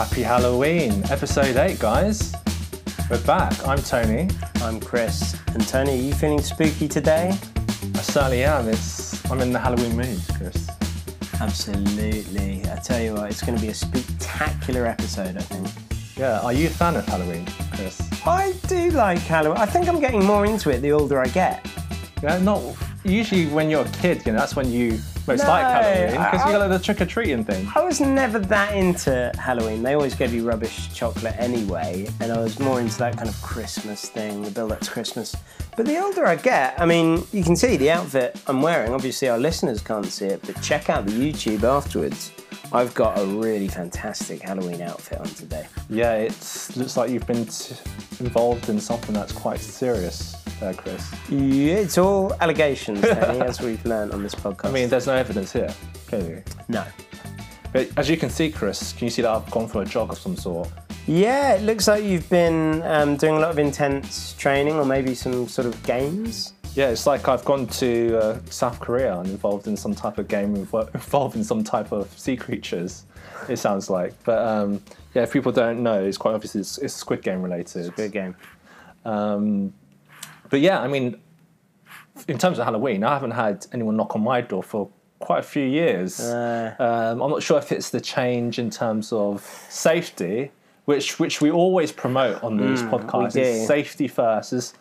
Happy Halloween, episode 8, guys. We're back. I'm Tony. I'm Chris. And Tony, are you feeling spooky today? I certainly am. It's I'm in the Halloween mood, Chris. Absolutely. I tell you what, it's going to be a spectacular episode, I think. Yeah, are you a fan of Halloween, Chris? I do like Halloween. I think I'm getting more into it the older I get. Yeah, not usually when you're a kid, you know, that's when you most No, like Halloween because you got like the trick or treating thing. I was never that into Halloween. They always gave you rubbish chocolate anyway, and I was more into that kind of Christmas thing, the build up to Christmas. But the older I get, I mean, you can see the outfit I'm wearing. Obviously, our listeners can't see it, but check out the YouTube afterwards. I've got a really fantastic Halloween outfit on today. Yeah, it looks like you've been t- involved in something that's quite serious, there, Chris. Yeah, it's all allegations, Tony, as we've learned on this podcast. I mean, there's no evidence here, clearly. no. But as you can see, Chris, can you see that I've gone for a jog of some sort? Yeah, it looks like you've been um, doing a lot of intense training or maybe some sort of games. Yeah, it's like I've gone to uh, South Korea and involved in some type of game involving some type of sea creatures. It sounds like, but um, yeah, if people don't know, it's quite obvious. it's, it's Squid Game related. Squid game. Um, but yeah, I mean, in terms of Halloween, I haven't had anyone knock on my door for quite a few years. Uh, Um, I'm not sure if it's the change in terms of safety, which which we always promote on these podcasts. Is safety first. Is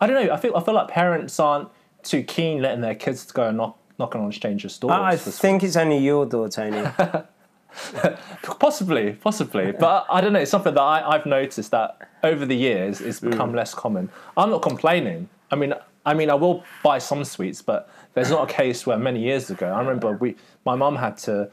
I don't know. I feel I feel like parents aren't too keen letting their kids go and knock knocking on strangers' doors. I think it's only your door, Tony. Possibly, possibly, but I don't know. It's something that I, I've noticed that over the years it's become less common. I'm not complaining. I mean, I mean, I will buy some sweets, but there's not a case where many years ago I remember we, my mum had to,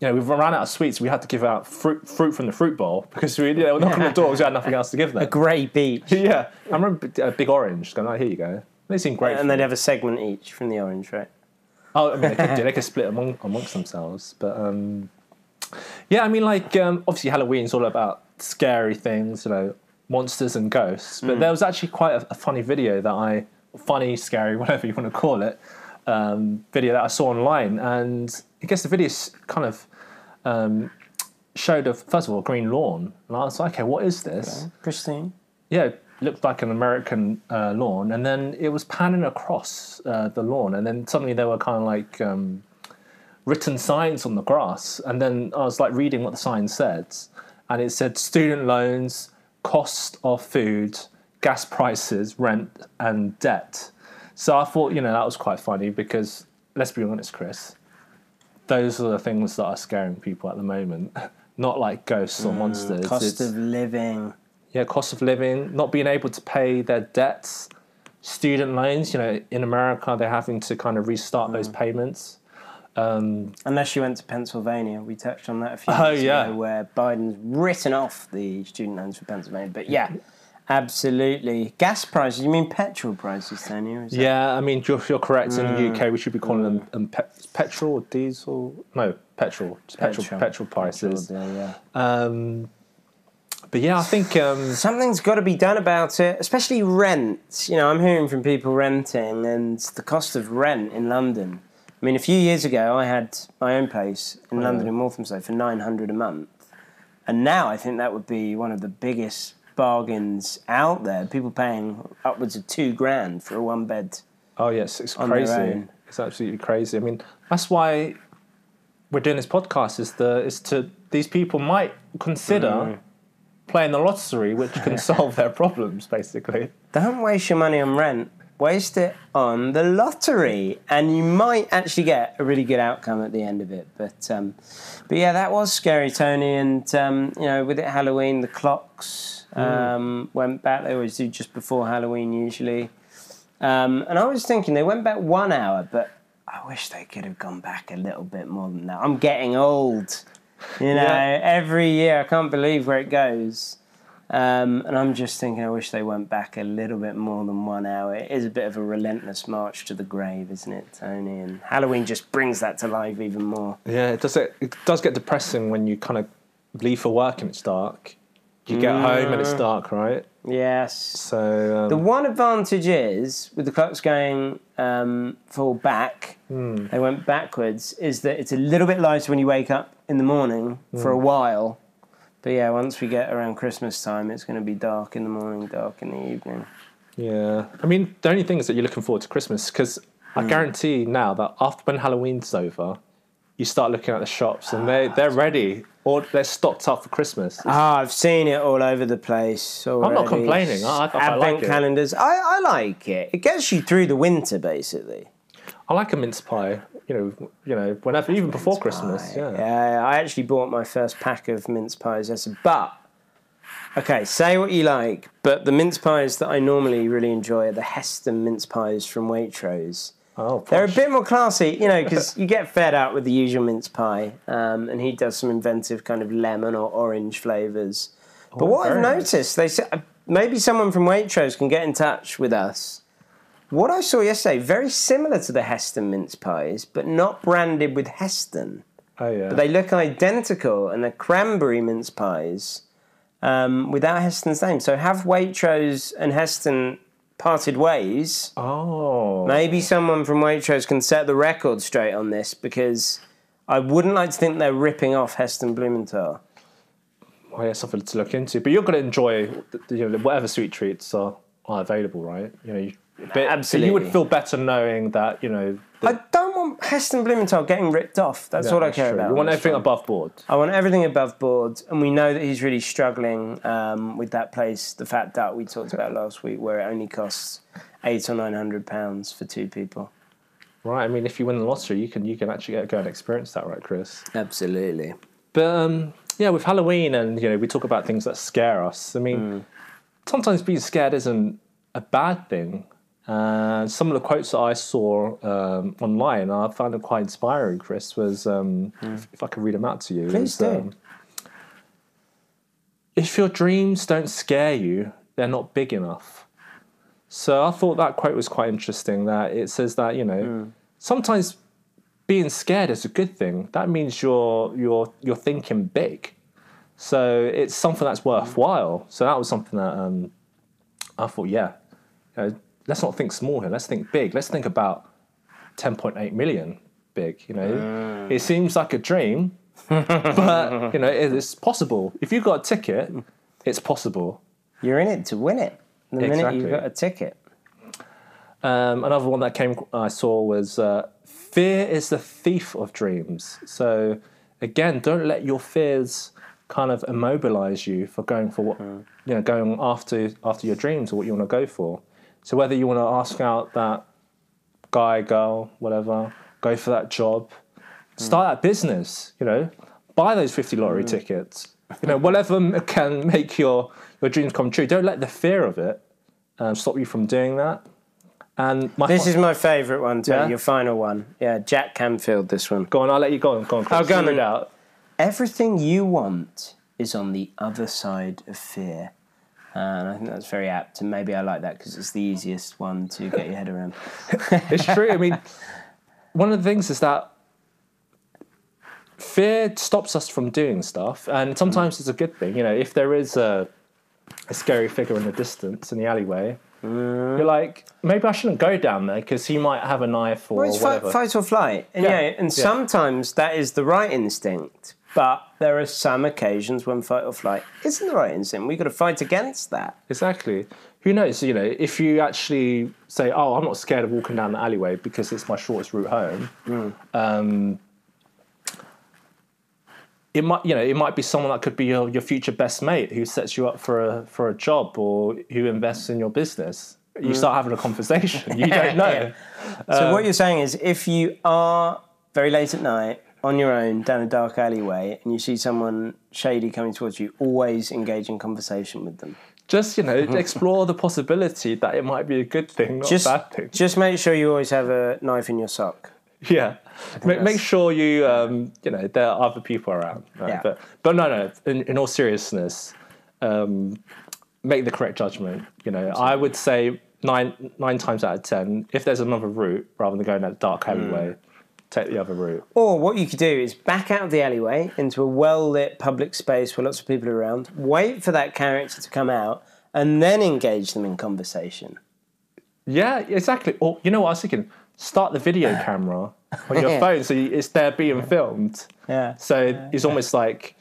you know, we ran out of sweets. We had to give out fruit, fruit from the fruit bowl because we, you know, knock on the doors. We had nothing else to give them. A grey Beach. yeah, I remember a big orange. Going, oh, here you go. They seem great. And they'd have a segment each from the orange, right? Oh, I mean, they could, do. they could split among, amongst themselves. But um, yeah, I mean, like um, obviously Halloween's all about scary things, you know, monsters and ghosts. But there was actually quite a, a funny video that I, funny, scary, whatever you want to call it, um, video that I saw online, and I guess the video kind of um, showed a first of all a green lawn, and I was like, okay, what is this? Christine. yeah, it looked like an American uh, lawn, and then it was panning across uh, the lawn, and then suddenly there were kind of like um, written signs on the grass, and then I was like reading what the sign said, and it said student loans, cost of food, gas prices, rent, and debt. So I thought, you know, that was quite funny because let's be honest, Chris, those are the things that are scaring people at the moment. Not like ghosts or mm, monsters. Cost It's- of living. yeah, cost of living, not being able to pay their debts, student loans. You know, in America, they're having to kind of restart those mm. payments. Um, Unless you went to Pennsylvania. We touched on that a few Oh, yeah. ago, where Biden's written off the student loans for Pennsylvania. But yeah, absolutely. Gas prices, you mean petrol prices, that- yeah, I mean, you're, you're correct. In the UK, we should be calling them um, pe- petrol or diesel. No, petrol. Petrol. Petrol, Petrol. prices. Petrol, yeah. Um, but yeah, I think um, Something's got to be done about it, especially rent. You know, I'm hearing from people renting and the cost of rent in London. I mean, a few years ago, I had my own place in London in Walthamstow for 900 a month. And now I think that would be one of the biggest bargains out there. People paying upwards of two grand for a one bed. Oh yes, it's crazy. It's absolutely crazy. I mean, that's why we're doing this podcast. Is the is to these people might consider Mm. playing the lottery, which can solve their problems, basically. Don't waste your money on rent. Waste it on the lottery, and you might actually get a really good outcome at the end of it. But, um, but yeah, that was scary, Tony. And um, you know, with it Halloween, the clocks um, went back. They always do just before Halloween, usually. Um, and I was thinking they went back one hour, but I wish they could have gone back a little bit more than that. I'm getting old. You know, Yeah. every year I can't believe where it goes. Um, and I'm just thinking, I wish they went back a little bit more than one hour. It is a bit of a relentless march to the grave, isn't it, Tony? And Halloween just brings that to life even more. Yeah, it does. It, it does get depressing when you kind of leave for work and it's dark. You get home and it's dark, right? Yes. So um, The one advantage is, with the clocks going um, full back, they went backwards, is that it's a little bit lighter when you wake up in the morning for a while. But yeah, once we get around Christmas time, it's going to be dark in the morning, dark in the evening. Yeah, I mean, the only thing is that you're looking forward to Christmas because I guarantee now that after when Halloween's over, you start looking at the shops and they they're ready or they're stocked up for Christmas. Ah, I've seen it all over the place. I'm not complaining. I, I, I Advent like calendars. I, I like it. It gets you through the winter, basically. I like a mince pie. You know, you know, whenever even before Christmas. Yeah. Yeah, I actually bought my first pack of mince pies yesterday. But okay, say what you like, but the mince pies that I normally really enjoy are the Heston mince pies from Waitrose. Oh, They're a bit more classy, you know, because you get fed out with the usual mince pie, um, and he does some inventive kind of lemon or orange flavors. But what I've Oh, nice. noticed, they said maybe someone from Waitrose can get in touch with us. What I saw yesterday, very similar to the Heston mince pies, but not branded with Heston. Oh yeah. But they look identical, and they're cranberry mince pies um, without Heston's name. So have Waitrose and Heston parted ways? oh. Maybe someone from Waitrose can set the record straight on this because I wouldn't like to think they're ripping off Heston Blumenthal. Well, yeah, something to look into. But you're going to enjoy, the- you know, whatever sweet treats are, are available, right? You know, you, but, but you would feel better knowing that you know. the- I don't want Heston Blumenthal getting ripped off. That's yeah, what I care true. about. You want everything front. above board. I want everything above board, and we know that he's really struggling um, with that place, the Fat Duck we talked about last week, where it only costs eight or nine hundred pounds for two people. Right. I mean, if you win the lottery, you can you can actually go and experience that, right, Chris? Absolutely. But um, yeah, with Halloween and you know, we talk about things that scare us. I mean, sometimes being scared isn't a bad thing. Uh, some of the quotes that I saw um, online, I found them quite inspiring. Chris was, um, if, if I could read them out to you, Please do. um, if your dreams don't scare you, they're not big enough. So I thought that quote was quite interesting. That it says that you know sometimes being scared is a good thing. That means you're you're you're thinking big. So it's something that's worthwhile. So that was something that um, I thought, yeah, you know, let's not think small here. Let's think big. Let's think about 10.8 million big. You know, it seems like a dream, but you know, it is possible. If you've got a ticket, it's possible. You're in it to win it. The minute Exactly. you've got a ticket. Um, another one that came I saw was uh, fear is the thief of dreams. So again, don't let your fears kind of immobilize you for going for what you know, going after after your dreams or what you want to go for. So whether you want to ask out that guy, girl, whatever, go for that job, start that business. You know, buy those fifty lottery tickets. You know, whatever can make your your dreams come true. Don't let the fear of it um, stop you from doing that. And my This is my favourite one, too. Yeah? Your final one. Yeah, Jack Canfield, this one. Go on, I'll let you go on. Go on, Chris. Go on Read then. it out. Everything you want is on the other side of fear. Uh, and I think that's very apt. And maybe I like that because it's the easiest one to get your head around. It's true. I mean, one of the things is that fear stops us from doing stuff, and sometimes it's a good thing. You know, if there is a, a scary figure in the distance in the alleyway, you're like, maybe I shouldn't go down there because he might have a knife or Well, it's fight, whatever. fight or flight. And, Yeah, yeah. and yeah. sometimes that is the right instinct. But there are some occasions when fight or flight isn't the right instinct. We've got to fight against that. Exactly. Who knows? You know, if you actually say, "Oh, I'm not scared of walking down the alleyway because it's my shortest route home," um, it might, you know, it might be someone that could be your, your future best mate who sets you up for a for a job or who invests in your business. You start having a conversation. You don't know. So Um, what you're saying is, if you are very late at night on your own down a dark alleyway and you see someone shady coming towards you, always engage in conversation with them. Just you know, explore the possibility that it might be a good thing, not Just, a bad thing. just make sure you always have a knife in your sock. Yeah, make, make sure you um, you know there are other people around. Right? Yeah. But but no no. In, in all seriousness, um, make the correct judgment. You know, I would say nine nine times out of ten, if there's another route rather than going that dark alleyway, take the other route. Or what you could do is back out of the alleyway into a well lit public space where lots of people are around, wait for that character to come out, and then engage them in conversation. Yeah, exactly. Or you know what I was thinking? Start the video camera on your Yeah. phone so you, it's there being filmed. Yeah. So it's almost like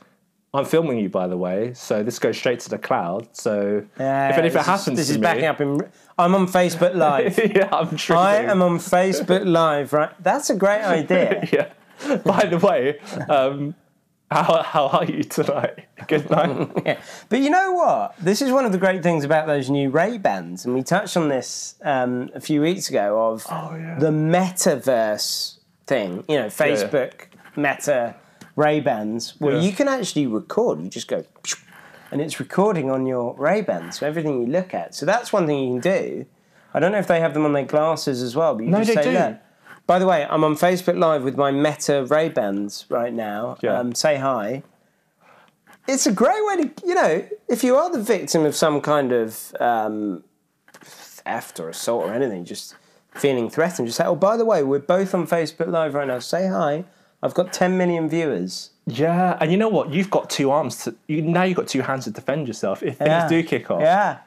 I'm filming you, by the way, so this goes straight to the cloud. So Yeah, if anything happens this to is me, backing up in. I'm on Facebook Live. yeah, I'm sure. I am on Facebook Live. Right, that's a great idea. Yeah. By the way, um, how how are you tonight? Good night. Yeah. But you know what? This is one of the great things about those new Ray Bans, and we touched on this um, a few weeks ago of Oh, yeah. the metaverse thing. You know, Facebook Meta Ray Bans, where Yeah. you can actually record. You just go, and it's recording on your Ray Bans, so everything you look at. So that's one thing you can do. I don't know if they have them on their glasses as well, but you No, just they say, do. look. By the way, I'm on Facebook Live with my Meta Ray Bans right now. Yeah. Um, say hi it's a great way to, you know, if you are the victim of some kind of um, theft or assault or anything, just feeling threatened, just say, oh, by the way, we're both on Facebook Live right now. Say hi. I've got 10 million viewers. Yeah, and you know what? You've got two arms to. You, now you've got two hands to defend yourself if things Yeah. do kick off. Yeah.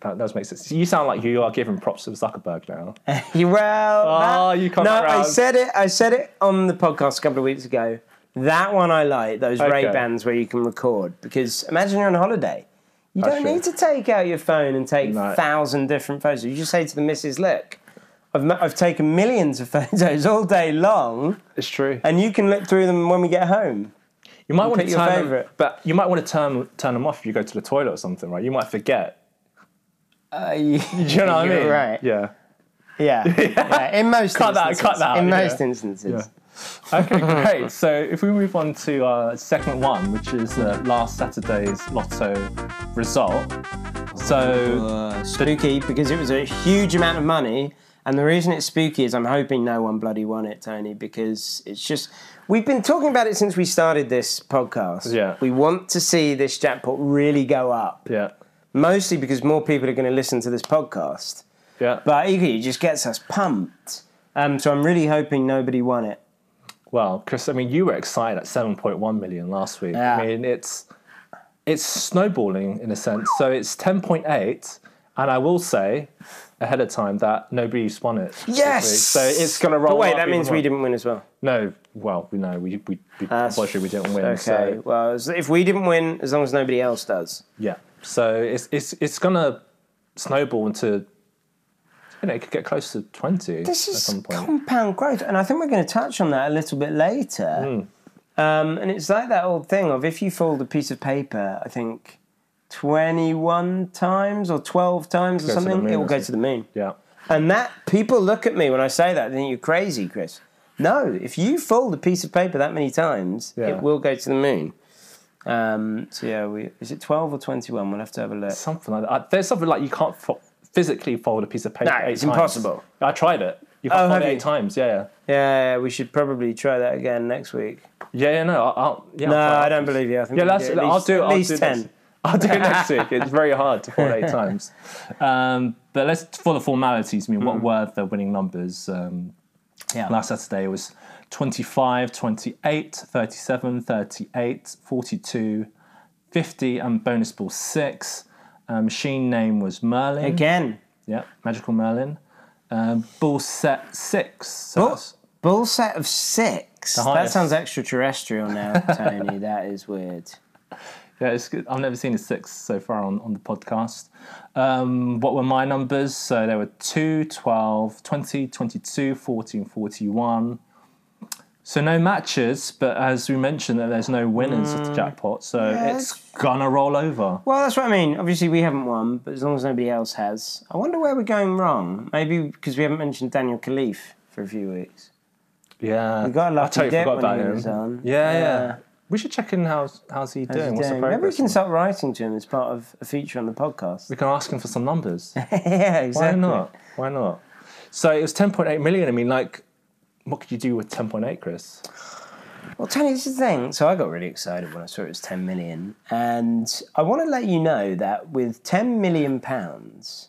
That does make sense. You sound like you are giving props to Zuckerberg now. You well, Oh, that- you come no, I said it. I said it on the podcast a couple of weeks ago. That one I like. Those Okay. Ray Bans where you can record because imagine you're on holiday. You That's don't true. need to take out your phone and take No. thousand different photos. You just say to the missus, "Look, I've ma- I've taken millions of photos all day long, It's true. and you can look through them when we get home." You might want to pick your turn them, favourite. but you might want to turn turn them off if you go to the toilet or something, right? You might forget. Uh, you, Do you know what I mean? Right. Yeah. Yeah. yeah. In most Cut that- instances. cut that out, In yeah. most instances. Okay, great. So if we move on to uh, segment one, which is uh, last Saturday's Lotto result. So Uh, spooky because it was a huge amount of money. And the reason it's spooky is I'm hoping no one bloody won it, Tony, because it's just. We've been talking about it since we started this podcast. Yeah. We want to see this jackpot really go up, yeah, mostly because more people are going to listen to this podcast. yeah. But equally, it just gets us pumped. Um, so I'm really hoping nobody won it. Well, Chris, I mean, you were excited at 7.1 million last week. Yeah. I mean, it's it's snowballing in a sense. So it's 10.8, and I will say ahead of time that nobody's won it. this Yes! So it's going to roll. But wait, up that means more. we didn't win as well. No, well, we know we we, we unfortunately we didn't win. Okay. So Well, if we didn't win, as long as nobody else does. yeah, so it's it's it's going to snowball into. You know, it could get close to 20 This at is some point. compound growth, and I think we're going to touch on that a little bit later. Hmm. Um, and it's like that old thing of if you fold a piece of paper, I think twenty-one times or twelve times or Go to the something, moon it will go to the moon. yeah. And that people look at me when I say that, they think you're crazy, Chris. No, if you fold a piece of paper that many times, Yeah. it will go to the moon. Um, so yeah, we, is it twelve or twenty-one? We'll have to have a look. Something like that. Uh, There's something like you can't fo- physically fold a piece of paper. No, it's times. impossible. I tried it. You can't Oh, fold it eight you? times. Yeah, yeah. Yeah, we should probably try that again next week. Yeah, yeah, no, I'll, I'll yeah. No, I'll I don't believe you. I think Yeah, that's, do at I'll do. At I'll least do ten. Next, I'll do it next week. It's very hard to fold eight times. Um, but let's for the formalities. I mean, Mm. what were the winning numbers? Um, Yeah. last Saturday was 25, 28, 37, 38, 42, 50, and bonus ball six. Um, machine name was Merlin. Again, Yeah, Magical Merlin. Um, bull set six. So Bull, that's- bull set of six. That sounds extraterrestrial now, Tony. that is weird. Yeah, it's good. I've never seen a six so far on, on the podcast. Um, what were my numbers? So there were 2, 12, 20, 22, 14, 41. So no matches, but as we mentioned, that there's no winners of the jackpot, so Yeah, it's gonna roll over. Well, that's what I mean. Obviously, we haven't won, but as long as nobody else has, I wonder where we're going wrong. Maybe because we haven't mentioned Daniel Khalife for a few weeks. Yeah, We got a I lucky totally dip forgot when about he him. was on. Yeah, yeah, Yeah. We should check in how's how's he How's doing. he What's the doing? Maybe we progress? can start writing to him as part of a feature on the podcast. We can ask him for some numbers. yeah, Why exactly. not? Why not? So it was 10.8 million. I mean, like, what could you do with 10.8, Chris? Well, Tony, this is the thing. So I got really excited when I saw it was 10 million. And I want to let you know that with 10 million pounds,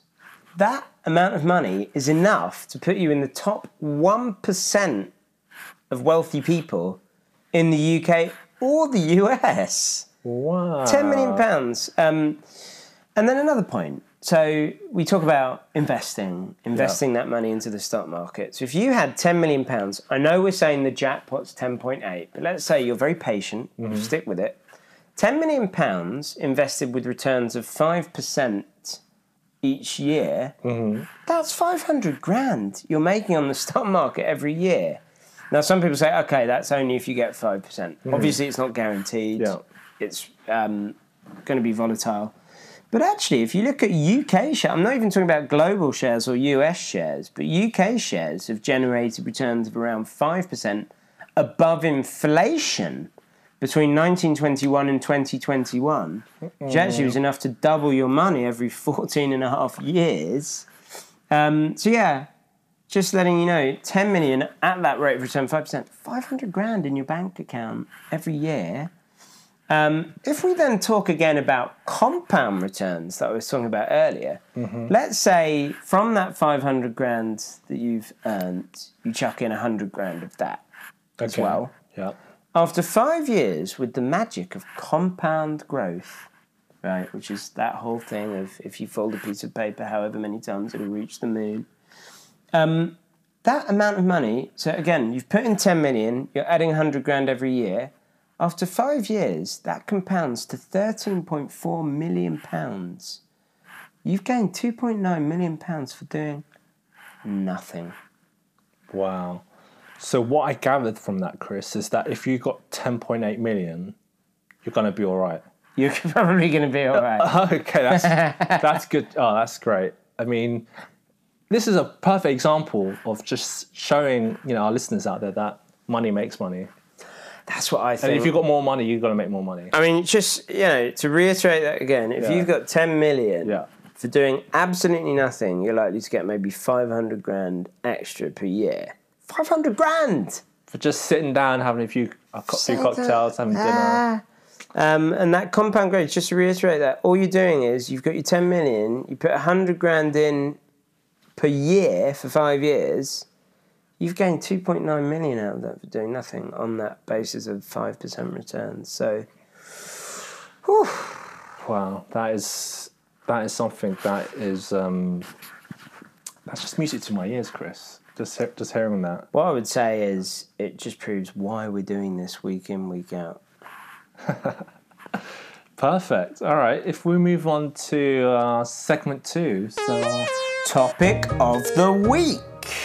that amount of money is enough to put you in the top 1% of wealthy people in the UK or the US. Wow. 10 million pounds. Um, and then another point. So we talk about investing, investing that money into the stock market. So if you had 10 million pounds, I know we're saying the jackpot's 10.8, but let's say you're very patient, you stick with it. 10 million pounds invested with returns of 5% each year, that's 500 grand you're making on the stock market every year. Now, some people say, okay, that's only if you get 5%. percent Obviously, it's not guaranteed, Yeah. it's um, going to be volatile. But actually, if you look at UK shares, I'm not even talking about global shares or US shares, but UK shares have generated returns of around 5% above inflation between 1921 and 2021, which actually was enough to double your money every 14 and a half years. Um, so, yeah, just letting you know 10 million at that rate of return, 5%, 500 grand in your bank account every year. Um, if we then talk again about compound returns that I was talking about earlier, let's say from that 500 grand that you've earned, you chuck in 100 grand of that as well. Yeah. After five years, with the magic of compound growth, right, which is that whole thing of if you fold a piece of paper however many times it'll reach the moon, um, that amount of money. So again, you've put in 10 million, you're adding 100 grand every year. After five years, that compounds to 13.4 million pounds. You've gained 2.9 million pounds for doing nothing. Wow. So what I gathered from that, Chris, is that if you got 10.8 million, you're gonna be all right. You're probably going to be all right. Okay, that's that's good. Oh, that's great. I mean, this is a perfect example of just showing you know our listeners out there that money makes money. That's what I think. And if you've got more money, you've got to make more money. I mean, just you know, to reiterate that again, if Yeah. you've got ten million Yeah. for doing absolutely nothing, you're likely to get maybe five hundred grand extra per year. Five hundred grand. For just sitting down, having a few a co- few cocktails, having dinner. Um, and that compound growth, just to reiterate that, all you're doing is you've got your 10 million, you put 100 grand in per year for five years, you've gained 2.9 million out of that for doing nothing on that basis of 5% returns. So, whew, Wow, that is that is something that is um, that's just music to my ears, Chris. Just just hearing that. what I would say is it just proves why we're doing this week in, week out. Perfect. All right. If we move on to uh, segment two, so Topic of the week.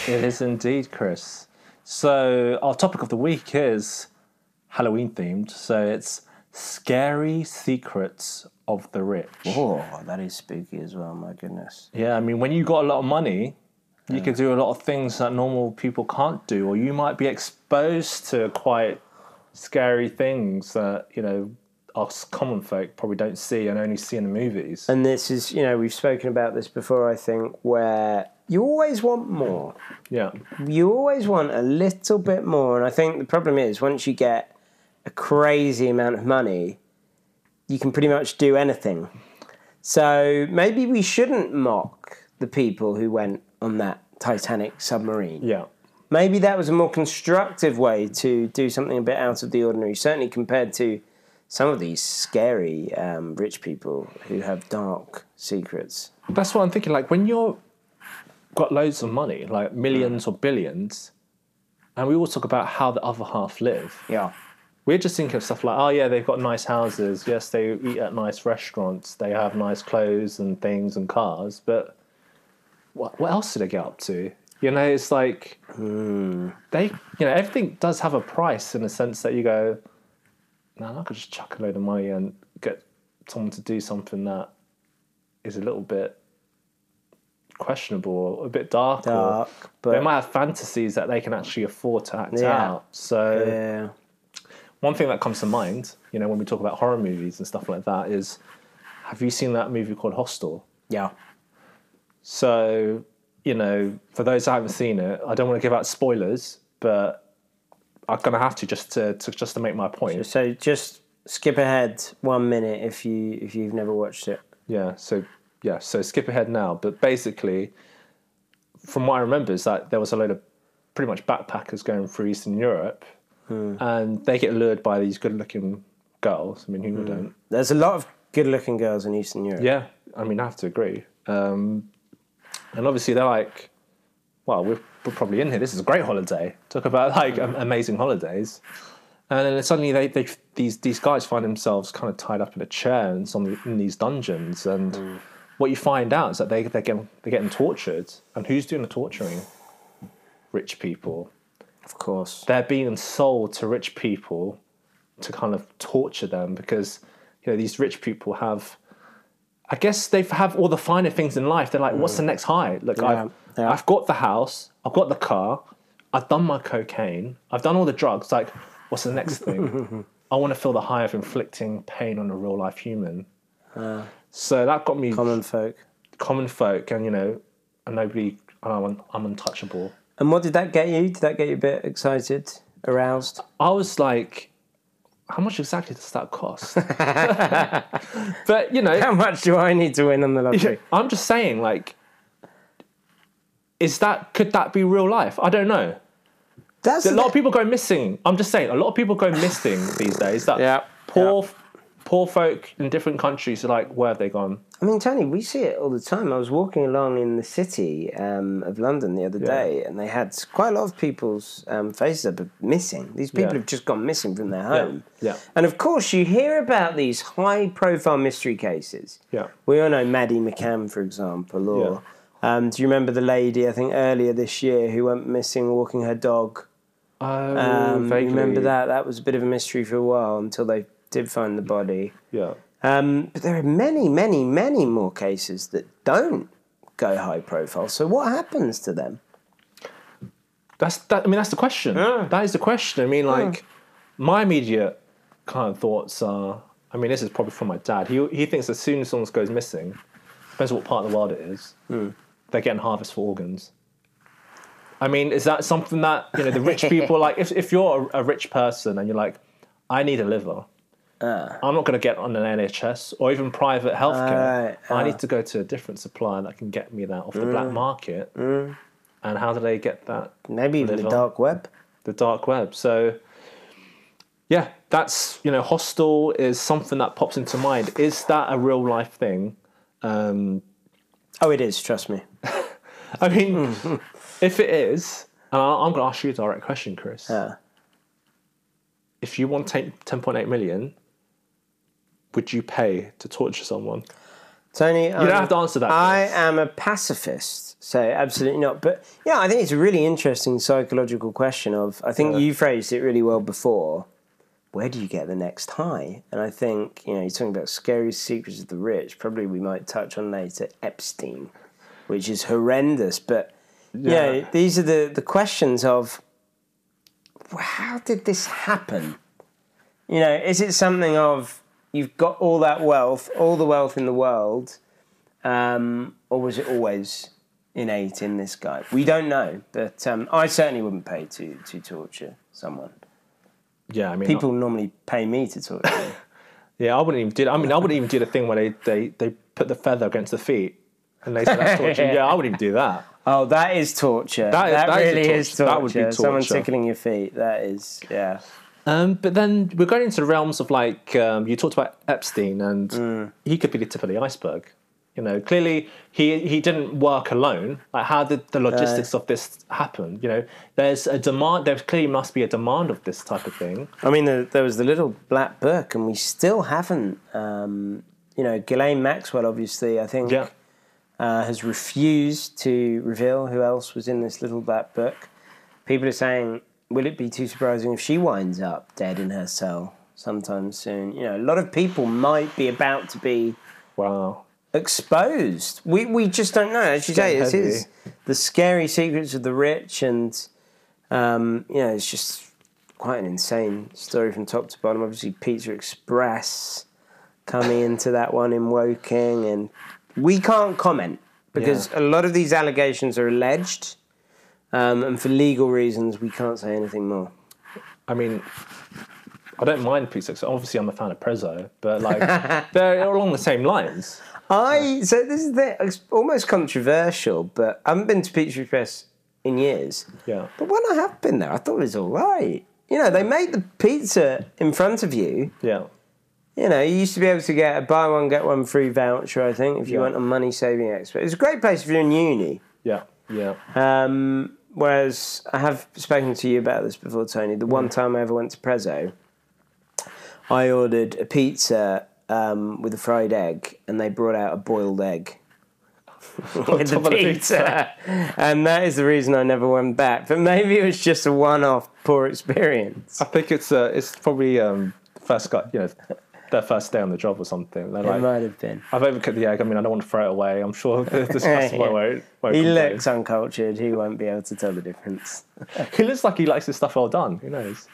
it is indeed, Chris. So our topic of the week is Halloween themed. So it's scary secrets of the rich. Oh, that is spooky as well, my goodness. Yeah, I mean, when you got a lot of money, you can do a lot of things that normal people can't do, or you might be exposed to quite scary things that you know us common folk probably don't see and only see in the movies. And this is, you know, we've spoken about this before, I think, where you always want more. Yeah, You always want a little bit more. And I think the problem is once you get a crazy amount of money, you can pretty much do anything. So maybe we shouldn't mock the people who went on that Titanic submarine. yeah, Maybe that was a more constructive way to do something a bit out of the ordinary, certainly compared to some of these scary um, rich people who have dark secrets. that's what I'm thinking. Like when you're got loads of money, like millions or billions, and we all talk about how the other half live. Yeah. We're just thinking of stuff like, oh yeah, they've got nice houses. Yes, they eat at nice restaurants. They have nice clothes and things and cars. But what what else do they get up to? You know, it's like they, you know, everything does have a price in the sense that you go, no, I could just chuck a load of money and get someone to do something that is a little bit questionable, or a bit dark, Dark, or but- they might have fantasies that they can actually afford to act Yeah. out. So Yeah. one thing that comes to mind, you know, when we talk about horror movies and stuff like that, is have you seen that movie called Hostel? Yeah. So, you know, for those that haven't seen it, I don't want to give out spoilers, but I'm gonna have to just to, to just to make my point. So just skip ahead one minute if you if you've never watched it. Yeah. So yeah. So skip ahead now, but basically, from what I remember, is that there was a load of pretty much backpackers going through Eastern Europe, and they get lured by these good-looking girls. I mean, who don't? There's a lot of good-looking girls in Eastern Europe. Yeah, I mean, I have to agree. Um, and obviously, they're like, well, we're probably in here. This is a great holiday. Talk about like am- amazing holidays. And then suddenly, they, they these these guys find themselves kind of tied up in a chair in some in these dungeons, and hmm. what you find out is that they they're getting they're getting tortured, and who's doing the torturing? Rich people. Of course. They're being sold to rich people to kind of torture them because you know these rich people have. I guess they have all the finer things in life. They're like, "What's hmm. the next high? Look, Yeah, I've, yeah. I've got the house, I've got the car, I've done my cocaine, I've done all the drugs. Like, what's the next thing? I want to feel the high of inflicting pain on a real life human. Uh, so that got me Common folk. common folk, and you know, and nobody. I'm, un- I'm untouchable. And what did that get you? Did that get you a bit excited, aroused? I was like, how much exactly does that cost? but you know, How much do I need to win on the lottery? I'm just saying, like, is that could that be real life? I don't know. That's A the lot of people go missing. I'm just saying, a lot of people go missing these days. That Yeah, poor, poor folk in different countries are like, where have they gone? I mean, Tony, we see it all the time. I was walking along in the city um, of London the other day, and they had quite a lot of people's um, faces up missing. These people Yeah. have just gone missing from their home. yeah. And of course, you hear about these high-profile mystery cases. Yeah. We all know Maddie McCann, for example, or um, do you remember the lady I think earlier this year who went missing walking her dog? Oh, Um, you vaguely. remember that? That was a bit of a mystery for a while until they did find the body. Yeah. Um, but there are many, many, many more cases that don't go high profile. So what happens to them? That's that. I mean, that's the question. Yeah. That is the question. I mean, like, my immediate kind of thoughts are. I mean, this is probably from my dad. He he thinks as soon as someone goes missing, depends what part of the world it is, they're getting harvest for organs. I mean, is that something that you know the rich people like? If if you're a, a rich person and you're like, I need a liver. I'm not going to get on an NHS or even private healthcare. I uh. need to go to a different supplier that can get me that off the black market. And how do they get that Maybe even the dark web. the dark web. So yeah, that's you know, hostel is something that pops into mind. Is that a real life thing? Um, Oh, it is. Trust me. I mean, if it is, and I- I'm going to ask you a direct question, Chris. Yeah. If you want 10 10.8 million, would you pay to torture someone? Tony, You don't um, have to answer that. I Chris. am a pacifist, so absolutely not. But yeah, I think it's a really interesting psychological question. Of I think you phrased it really well before. Where do you get the next high? And I think you know you're talking about scary secrets of the rich. Probably we might touch on later Epstein, which is horrendous. But yeah, Yeah. these are the the questions of how did this happen? You know, is it something of you've got all that wealth, all the wealth in the world, um, or was it always innate in this guy? We don't know, but um, I certainly wouldn't pay to to torture someone. Yeah, I mean, People normally pay me to torture. yeah, I wouldn't even do. I mean, I wouldn't even do the thing where they, they, they put the feather against the feet and they say that's torture. yeah, I wouldn't even do that. oh, that is torture. That is- that, that is really is torture. torture. That would be torture. Someone tickling your feet. That is, yeah. Um, but then we're going into the realms of like um, you talked about Epstein, and he could be the tip of the iceberg. You know, clearly he he didn't work alone. Like, how did the logistics of this happen? You know, there's a demand. There clearly must be a demand of this type of thing. I mean, the, there was the little black book, and we still haven't. Um, you know, Ghislaine Maxwell, obviously, I think, Yeah, uh, has refused to reveal who else was in this little black book. People are saying, will it be too surprising if she winds up dead in her cell sometime soon? You know, a lot of people might be about to be wow. Exposed. We we just don't know. As you say, this is the scary secrets of the rich, and um, you know, it's just quite an insane story from top to bottom. Obviously, Pizza Express coming into that one in Woking, and we can't comment because a lot of these allegations are alleged, um, and for legal reasons, we can't say anything more. I mean, I don't mind Pizza. Express. Obviously, I'm a fan of Prezzo, but like they're along the same lines. I so this is the, it's almost controversial, but I haven't been to Pizza Express in years. Yeah, But when I have been there, I thought it was all right. You know, they make the pizza in front of you. yeah, You know, you used to be able to get a buy one get one free voucher. I think if you Yeah. went on money saving expert, it's a great place if you're in uni. yeah, yeah. Um, whereas I have spoken to you about this before, Tony. The one time I ever went to Prezzo, I ordered a pizza um, with a fried egg, and they brought out a boiled egg with the the pizza. and that is the reason I never went back. But maybe it was just a one-off poor experience. I think it's uh, it's probably um, first guy, you know, their first day on the job or something. They're It like, might have been. I've overcooked the egg. I mean, I don't want to throw it away. I'm sure the, this customer won't, won't He complain. looks uncultured. He won't be able to tell the difference. he looks like he likes his stuff well done. Who knows?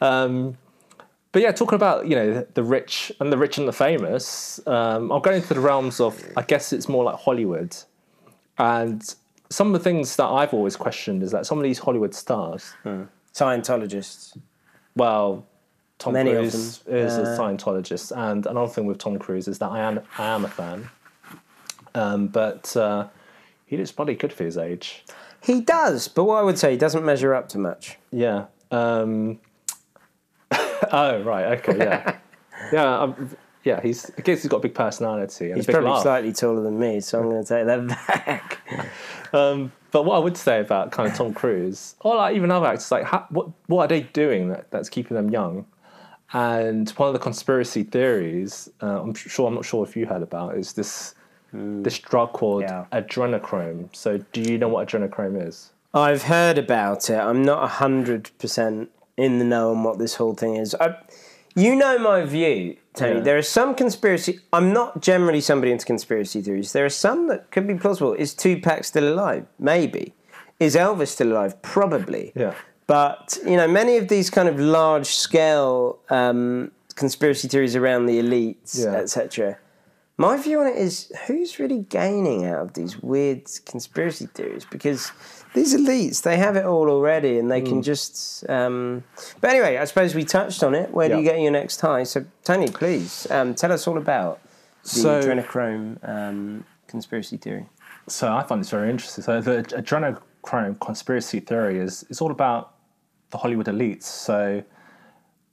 Um, but yeah, talking about you know the rich and the rich and the famous, um, I'll go into the realms of I guess it's more like Hollywood, and some of the things that I've always questioned is that some of these Hollywood stars, Scientologists. well, Tom Many Cruise is a Uh, Scientologist, and another thing with Tom Cruise is that I am I am a fan, um, but uh, he looks bloody good for his age. He does, but what I would say, he doesn't measure up to much. Yeah. Um, oh right. Okay. Yeah. yeah. Um, yeah. He's. I guess he's got a big personality and He's a big probably laugh. slightly taller than me, so I'm going to take that back. Um, but what I would say about kind of Tom Cruise, or like even other actors, like how, what what are they doing that, that's keeping them young? And one of the conspiracy theories, uh, I'm sure I'm not sure if you heard about, is this this drug called Yeah. adrenochrome. So do you know what adrenochrome is? I've heard about it. I'm not 100% in the know on what this whole thing is. I, you know my view, Tony. Yeah. There are some conspiracy. I'm not generally somebody into conspiracy theories. There are some that could be plausible. Is Tupac still alive? Maybe. Is Elvis still alive? Probably. Yeah. But you know, many of these kind of large-scale um, conspiracy theories around the elites, Yeah. etc. My view on it is who's really gaining out of these weird conspiracy theories because these elites they have it all already and they Hmm. can just. Um... But anyway, I suppose we touched on it. Where do you get your next high? So Tony, please um, tell us all about the So- adrenochrome um, conspiracy theory. So I find this very interesting. So the adrenochrome conspiracy theory is is all about the Hollywood elites. So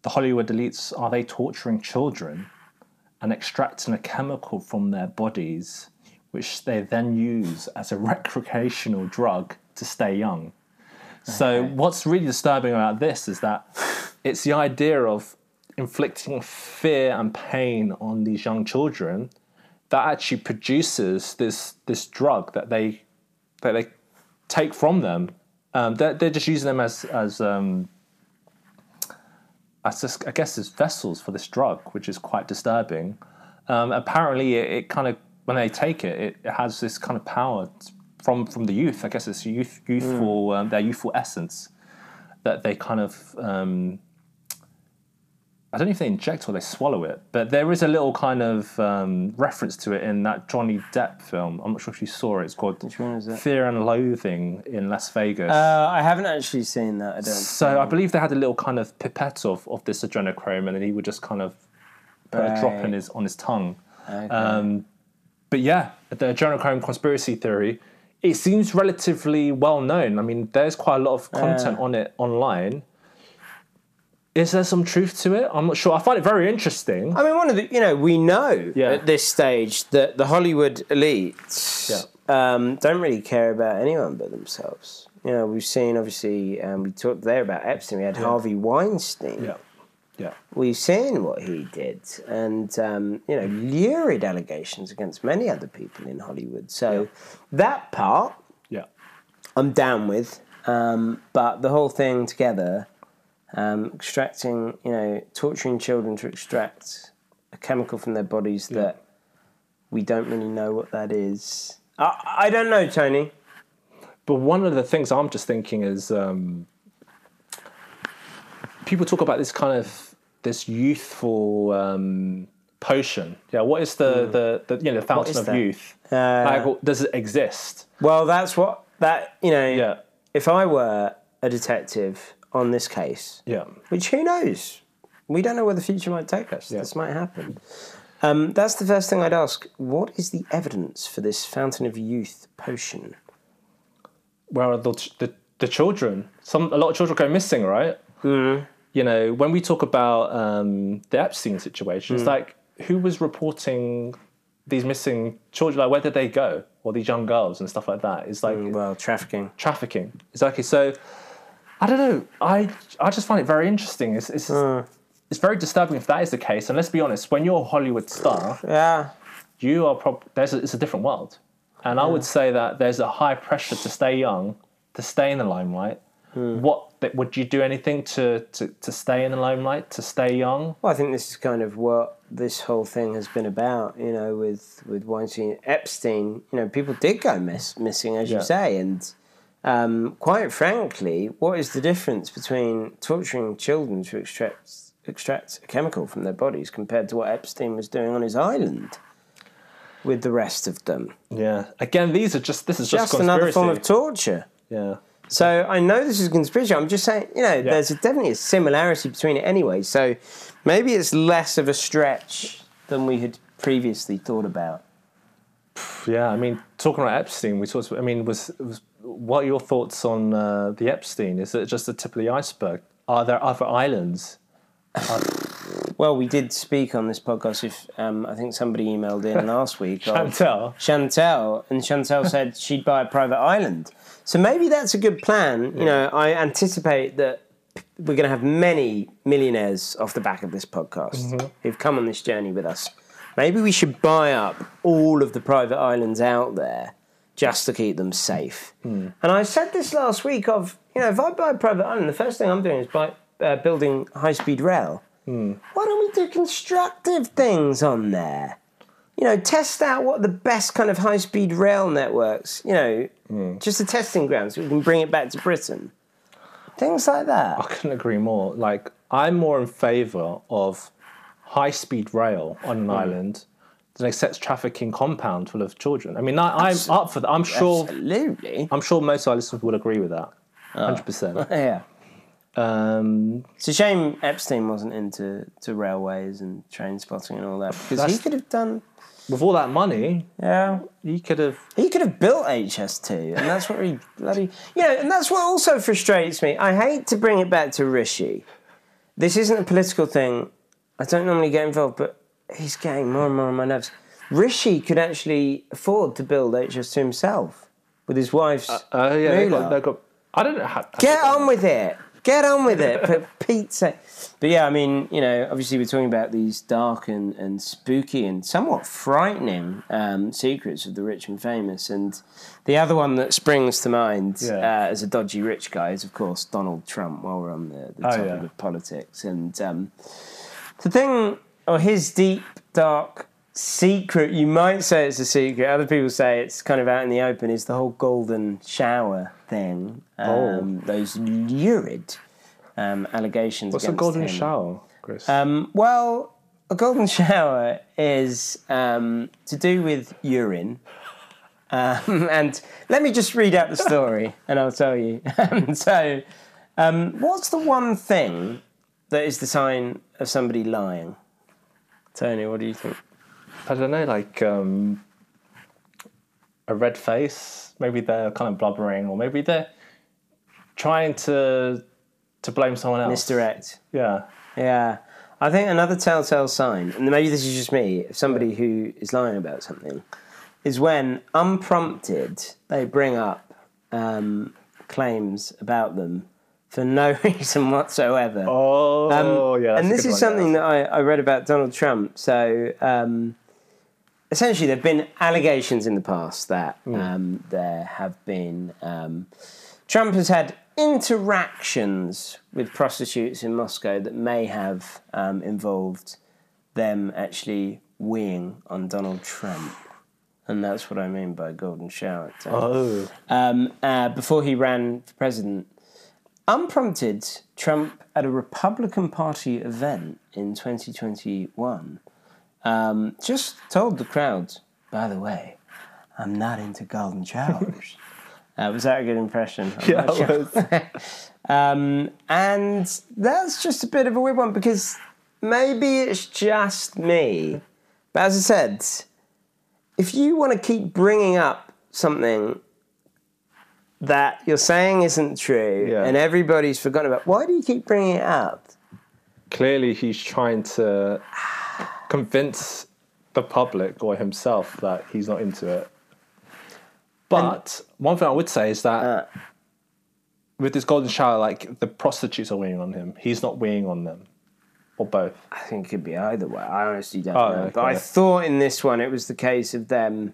the Hollywood elites are they torturing children and extracting a chemical from their bodies, which they then use as a recreational drug to stay young. So what's really disturbing about this is that it's the idea of inflicting fear and pain on these young children that actually produces this this drug that they that they take from them. Um, they're, they're just using them as as um, as just, I guess as vessels for this drug, which is quite disturbing. Um, apparently, it, it kind of when they take it, it, it has this kind of power from from the youth. I guess it's youth, youthful um, their youthful essence that they kind of um, I don't know if they inject or they swallow it, but there is a little kind of um, reference to it in that Johnny Depp film. I'm not sure if you saw it. It's called Which one is that? Fear and Loathing in Las Vegas. Uh, I haven't actually seen that. I don't. so I believe they had a little kind of pipette of, of this adrenochrome, and then he would just kind of put a drop in his on his tongue. Okay. Um, but yeah, the adrenochrome conspiracy theory. It seems relatively well known. I mean, there's quite a lot of content on it online. Is there some truth to it? I'm not sure. I find it very interesting. I mean, one of the you know we know Yeah. at this stage that the Hollywood elites Yeah. um, don't really care about anyone but themselves. You know, we've seen obviously um, we talked there about Epstein. We had Harvey Weinstein. Yeah, yeah, We've seen what he did, and um, you know, lurid allegations against many other people in Hollywood. So that part yeah. I'm down with, um, but the whole thing together, um, extracting, you know, torturing children to extract a chemical from their bodies that we don't really know what that is. I, I don't know, Tony. But one of the things I'm just thinking is um, people talk about this kind of this youthful um, potion. Yeah, what is the, the, the you know the fountain of that? youth? Uh, Like, does it exist? Well, that's what that you know. Yeah, If I were a detective on this case, yeah, which who knows, we don't know where the future might take us. Yeah. This might happen. Um, that's the first thing I'd ask. What is the evidence for this fountain of youth potion? where are the, the the children? Some a lot of children go missing, right? Mm. You know, when we talk about um, the Epstein situation, Mm. it's like who was reporting these missing children? Like where did they go? Or these young girls and stuff like that. It's like Well, trafficking. trafficking exactly so i don't know i i just find it very interesting it's, it's it's very disturbing if that is the case. And let's be honest, when you're a Hollywood star, Yeah. you are prob- there's a, it's a different world, and I would say that there's a high pressure to stay young, to stay in the limelight. What that- would you do anything to, to to stay in the limelight, to stay young? Well, I think this is kind of what this whole thing has been about, you know, with with Weinstein, Epstein. You know, people did go miss, missing, as you say, and um, quite frankly, what is the difference between torturing children to extract extract a chemical from their bodies compared to what Epstein was doing on his island with the rest of them? Yeah. Again, these are just this is just, Just another form of torture. yeah. So I know this is a conspiracy. I'm just saying, you know, there's a, definitely a similarity between it anyway. So maybe it's less of a stretch than we had previously thought about. Yeah, I mean, talking about Epstein, we talked. I mean, was was what are your thoughts on uh, the Epstein? Is it just the tip of the iceberg? Are there other islands? Well, we did speak on this podcast. If um, I think somebody emailed in last week, Chantel. Chantel, and Chantel said she'd buy a private island. So maybe that's a good plan. You know, I anticipate that we're going to have many millionaires off the back of this podcast who've come on this journey with us. Maybe we should buy up all of the private islands out there just to keep them safe. And I said this last week of, you know, if I buy a private island, the first thing I'm doing is buy, uh, building high-speed rail. Hmm. Why don't we do constructive things on there? You know, test out what the best kind of high speed rail networks, you know, hmm. just a testing ground so we can bring it back to Britain. Things like that. I couldn't agree more. Like, I'm more in favour of high speed rail on an hmm. island than a sex trafficking compound full of children. I mean, I, I'm up for that. I'm sure. Absolutely. I'm sure most of our listeners would agree with that. Ah. Hundred percent. Yeah. Um, It's a shame Epstein wasn't into to railways and train spotting and all that because he could have done. with all that money, Yeah. he could have. He could have built HS2, and that's what he bloody. You know, and that's what also frustrates me. I hate to bring it back to Rishi. This isn't a political thing. I don't normally get involved, but he's getting more and more on my nerves. Rishi could actually afford to build HS2 himself with his wife's. Oh yeah, they got, they got. I don't know how. Get on with it. Get on with it, for Pete's sake. But yeah, I mean, you know, obviously we're talking about these dark and, and spooky and somewhat frightening um, secrets of the rich and famous. And the other one that springs to mind Yeah. uh, as a dodgy rich guy is, of course, Donald Trump, while we're on the, the Oh, topic yeah. of politics. And um, the thing, or his deep, dark secret, you might say it's a secret, other people say it's kind of out in the open, is the whole golden shower thing. Oh. Um, Those lurid um, allegations. What's a golden him. shower, Chris? Um, well, a golden shower is um, to do with urine. Um, and let me just read out the story and I'll tell you. so, um, what's the one thing that is the sign of somebody lying? Tony, what do you think? I don't know, like um, a red face. Maybe they're kind of blubbering, or maybe they're trying to to blame someone else. Misdirect. Yeah. Yeah. I think another telltale sign, and maybe this is just me, of somebody who is lying about something, is when unprompted they bring up um, claims about them for no reason whatsoever. Oh, Um, yeah. and this is one, something yeah. that I, I read about Donald Trump. So um, essentially, there have been allegations in the past that Hmm. um, there have been. Um, Trump has had interactions with prostitutes in Moscow that may have um, involved them actually weeing on Donald Trump. And that's what I mean by golden shower. Oh, Um, uh, before he ran for president, unprompted, Trump at a Republican Party event in 2021 um, just told the crowd, by the way, I'm not into golden showers. uh, was that a good impression? I'm yeah. sure. it was- Um, and that's just a bit of a weird one because maybe it's just me. But as I said, if you want to keep bringing up something that you're saying isn't true Yeah. and everybody's forgotten about, why do you keep bringing it up? Clearly, he's trying to convince the public or himself that he's not into it. But one thing I would say is that Uh, with this golden shower, like the prostitutes are weighing on him. He's not weighing on them. or both? I think it could be either way. I honestly don't Oh, know. But I thought in this one it was the case of them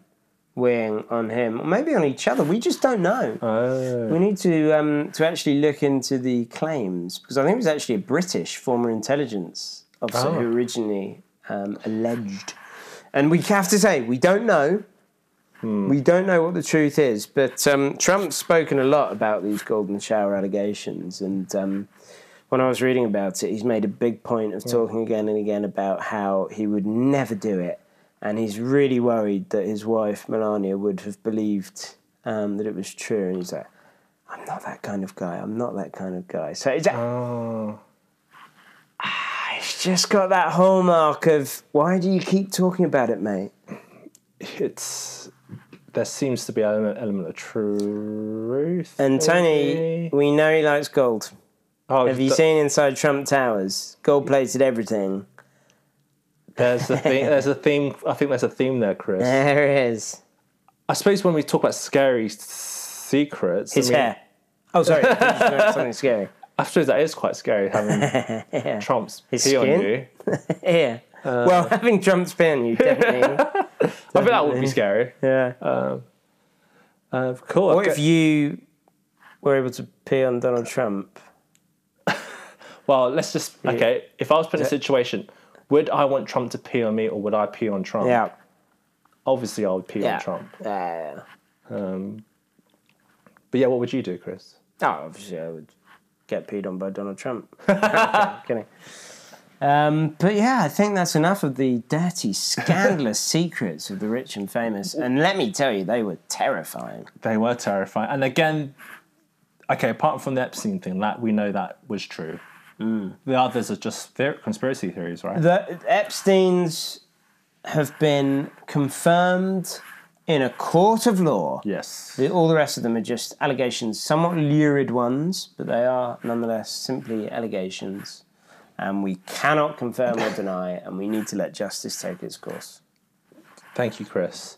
weighing on him, or maybe on each other. We just don't know. Oh, We need to um, to actually look into the claims because I think it was actually a British former intelligence officer Oh. who originally um, alleged, and we have to say we don't know. We don't know what the truth is, but um, Trump's spoken a lot about these golden shower allegations, and um, when I was reading about it, he's made a big point of talking again and again about how he would never do it, and he's really worried that his wife Melania would have believed um, that it was true, and he's like, "I'm not that kind of guy. I'm not that kind of guy." So it's, oh. It's just got that hallmark of why do you keep talking about it, mate? it's there seems to be an element of truth. And Tony, we know he likes gold. oh, Have you th- seen inside Trump Towers? Gold plated everything. There's a theme. There's a theme. I think there's a theme there, Chris. There is. I suppose when we talk about scary s- secrets, His I mean, hair. Oh, sorry. I thought you were doing something scary. I suppose that is quite scary having yeah. Trump's His pee on you. Yeah. well, having Trump's pee on you definitely. I think that would be scary. yeah. Uh, cool. What if you were able to pee on Donald Trump? well, let's just okay. If I was put in a situation, would I want Trump to pee on me, or would I pee on Trump? Yeah. Obviously, I would pee Yeah. on Trump. Yeah. Um, But yeah, what would you do, Chris? Oh, obviously, I would get peed on by Donald Trump. Okay, kidding. Um, but yeah, I think that's enough of the dirty, scandalous secrets of the rich and famous. And let me tell you, they were terrifying. They were terrifying. And again, okay, apart from the Epstein thing, that we know that was true. The others are just theor- conspiracy theories, right? The Epstein's have been confirmed in a court of law. yes. The- All the rest of them are just allegations, somewhat lurid ones, but they are nonetheless simply allegations. And we cannot confirm or deny, and we need to let justice take its course. Thank you, Chris.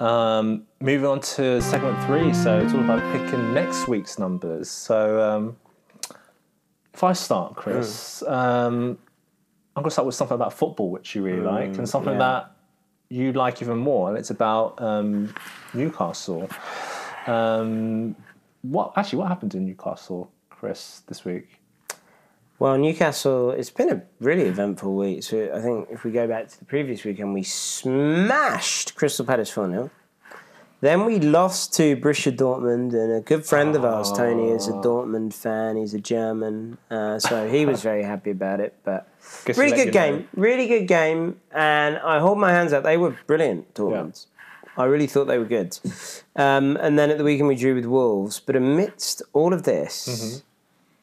Um, moving on to segment three. So it's all about picking next week's numbers. So um, if I start, Chris, um, I'm going to start with something about football, which you really like, and something yeah. that you like even more, and it's about um, Newcastle. Um, what actually? What happened in Newcastle, Chris, this week? Well, Newcastle, it's been a really eventful week. So I think if we go back to the previous weekend, we smashed Crystal Palace 4 0. Then we lost to Borussia Dortmund, and a good friend of ours, Tony, is a Dortmund fan. He's a German, uh, so he was very happy about it. But Guess really good you know. game, really good game, and I hold my hands up. They were brilliant, Dortmund. I really thought they were good. Um, and then at the weekend we drew with Wolves. But amidst all of this,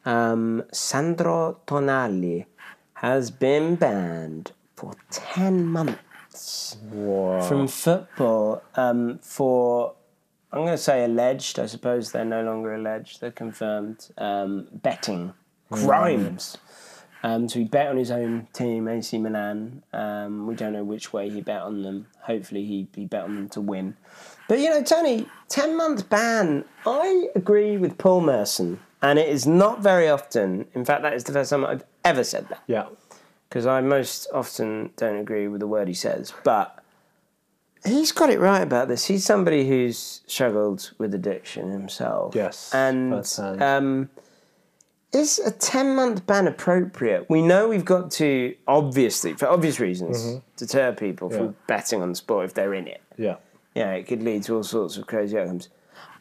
um, Sandro Tonali has been banned for 10 months Wow. from football um, for, I'm going to say alleged, I suppose they're no longer alleged, they're confirmed, um, betting crimes. Um, so he bet on his own team, AC Milan. Um, we don't know which way he bet on them. Hopefully, he, he bet on them to win. But you know, Tony, 10 month ban, I agree with Paul Merson. And it is not very often, in fact, that is the first time I've ever said that yeah. because I most often don't agree with the word he says. But he's got it right about this. He's somebody who's struggled with addiction himself. Yes, And um, is a 10 month ban appropriate? We know we've got to, obviously, for obvious reasons, mm-hmm. deter people Yeah. from betting on sport if they're in it. Yeah. Yeah, it could lead to all sorts of crazy outcomes.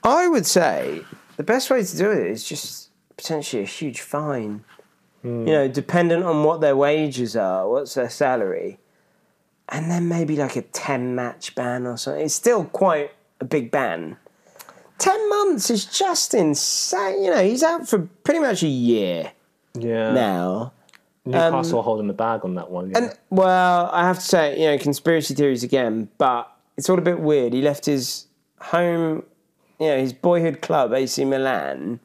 I would say the best way to do it is just potentially a huge fine. Hmm. You know, dependent on what their wages are, what's their salary, and then maybe like a 10 match ban or something. It's still quite a big ban. 10 months is just insane. You know, he's out for pretty much a year Yeah. now. Newcastle um, holding the bag on that one. Yeah. And well, I have to say, you know, conspiracy theories again, but it's all a bit weird. He left his home, you know, his boyhood club, AC Milan,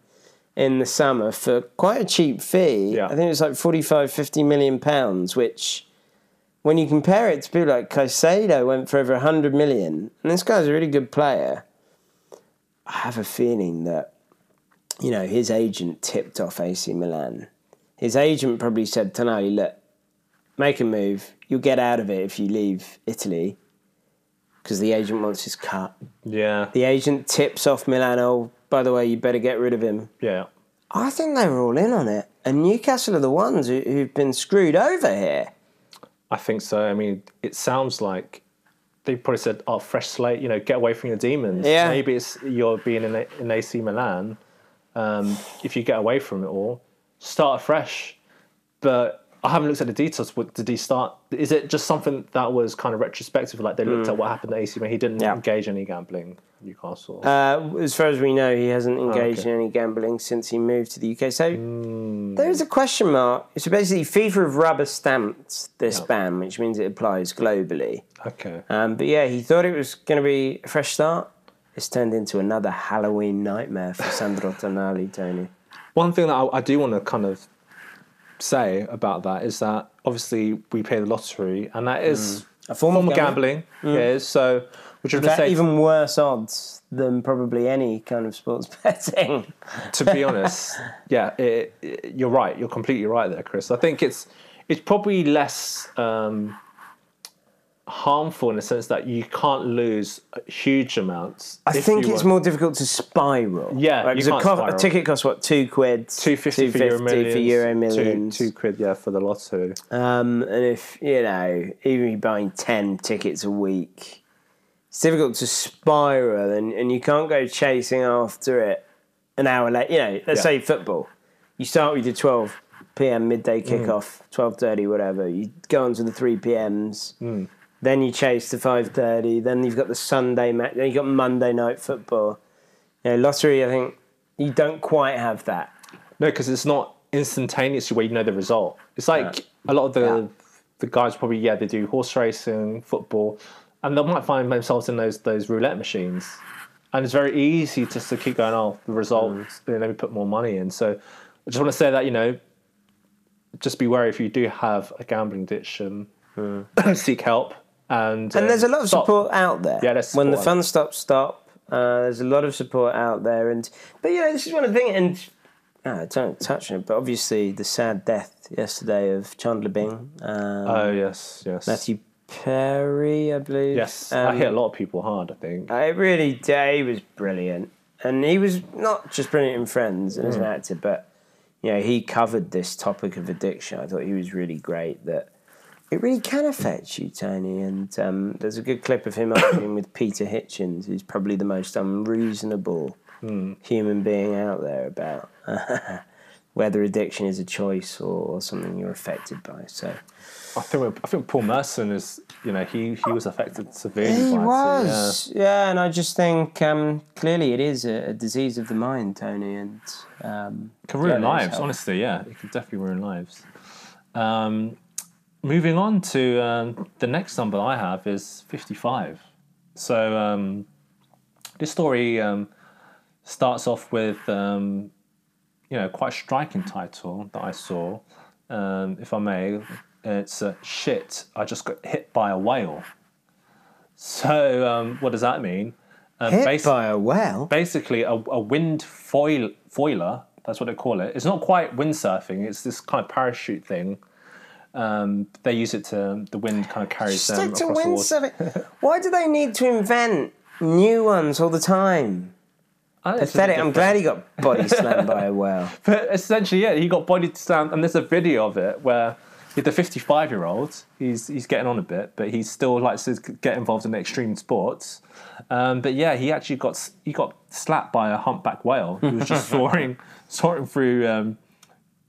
in the summer for quite a cheap fee. Yeah. I think it was like 45, 50 million pounds, which when you compare it to people like Caicedo went for over 100 million, and this guy's a really good player. I have a feeling that, you know, his agent tipped off AC Milan. His agent probably said, Tonali, look, make a move. You'll get out of it if you leave Italy because the agent wants his cut. Yeah. The agent tips off Milan. Oh, by the way, you better get rid of him. Yeah. I think they were all in on it, and Newcastle are the ones who, who've been screwed over here. I think so. I mean, it sounds like they probably said, "Oh, fresh slate. You know, get away from your demons." Yeah. Maybe it's you're being in, A- in AC Milan. Um, if you get away from it all, start afresh. But I haven't looked at the details. What did he start? Is it just something that was kind of retrospective? Like they looked at what happened at AC Milan. He didn't Mm. Yeah. engage in any gambling. Newcastle. Uh, as far as we know, he hasn't engaged Oh, okay. in any gambling since he moved to the UK. So Hmm. there is a question mark. So basically, FIFA have rubber stamped this Yeah. ban, which means it applies globally. okay. Um, but yeah, he thought it was going to be a fresh start. It's turned into another Halloween nightmare for Sandro Tonali, Tony. One thing that I, I do want to kind of say about that is that obviously we pay the lottery, and that is A form of form of gambling. gambling. It is so. Which is even worse odds than probably any kind of sports betting. to be honest, yeah, it, it- you're right. You're completely right there, Chris. I think it's it's probably less um, harmful in the sense that you can't lose huge amounts. I think it's more difficult to spiral. Yeah, Like, you 'cause a, co- a ticket costs what two quid, two fifty for Euro 250 millions, for Euro two, millions. two quid, yeah, for the lotto. Um, and if you know, even if you're buying ten tickets a week, it's difficult to spiral, and, and you can't go chasing after it an hour late. You know, let's Yeah. say football. You start with your twelve p.m. midday Mm. kickoff, twelve thirty, whatever. You go on to the three p.m.s. Mm. Then you chase to five thirty. Then you've got the Sunday match. Then you've got Monday night football. You know, lottery. I think you don't quite have that. No, because it's not instantaneously where you know the result. It's like a lot of the Yeah. the guys probably yeah they do horse racing, football, and they might find themselves in those those roulette machines, and it's very easy just to keep going. Oh, the result. Mm. Then let me put more money in. So I just want to say that you know, just be wary if you do have a gambling addiction, mm. seek help. And And uh, there's a lot of stop. support out there. Yeah, there's when the fun stops, stop. Uh, there's a lot of support out there, and but you know this is one of the things. And uh, don't touch on it, but obviously the sad death yesterday of Chandler Bing, um, Oh yes, yes, Matthew Perry, I believe. yes. Um, I hit a lot of people hard. I think. I really, Day was brilliant, and he was not just brilliant in Friends and as an Mm. actor, but you know he covered this topic of addiction. I thought he was really great. That it really can affect you, Tony. And um, there's a good clip of him arguing with Peter Hitchens, who's probably the most unreasonable Hmm. human being out there about whether addiction is a choice or, or something you're affected by. So I think I think Paul Merson is you know he he was affected severely. he by it, was, yeah. And I just think um, clearly it is a, a disease of the mind, Tony, and um, It can ruin lives, help. honestly. Yeah, it can definitely ruin lives. Um, moving on to um, the next number I have is fifty-five. So um, this story um, starts off with um, you know quite a striking title that I saw. Um, if I may, it's uh, "Shit." I just got hit by a whale. So um, what does that mean? Um, Hit basi- by a whale. basically a, a wind foil foiler. That's what they call it. It's not quite windsurfing. It's this kind of parachute thing. Um, they use it to the wind kind of carries them Stick to across the water. Why do they need to invent new ones all the time? I think it's Pathetic. I'm glad he got body slammed by a whale. But essentially, yeah, he got body slammed, and there's a video of it where the 55 year old, he's he's getting on a bit, but he still likes to get involved in extreme sports. Um, but yeah, he actually got he got slapped by a humpback whale who was just soaring soaring through um,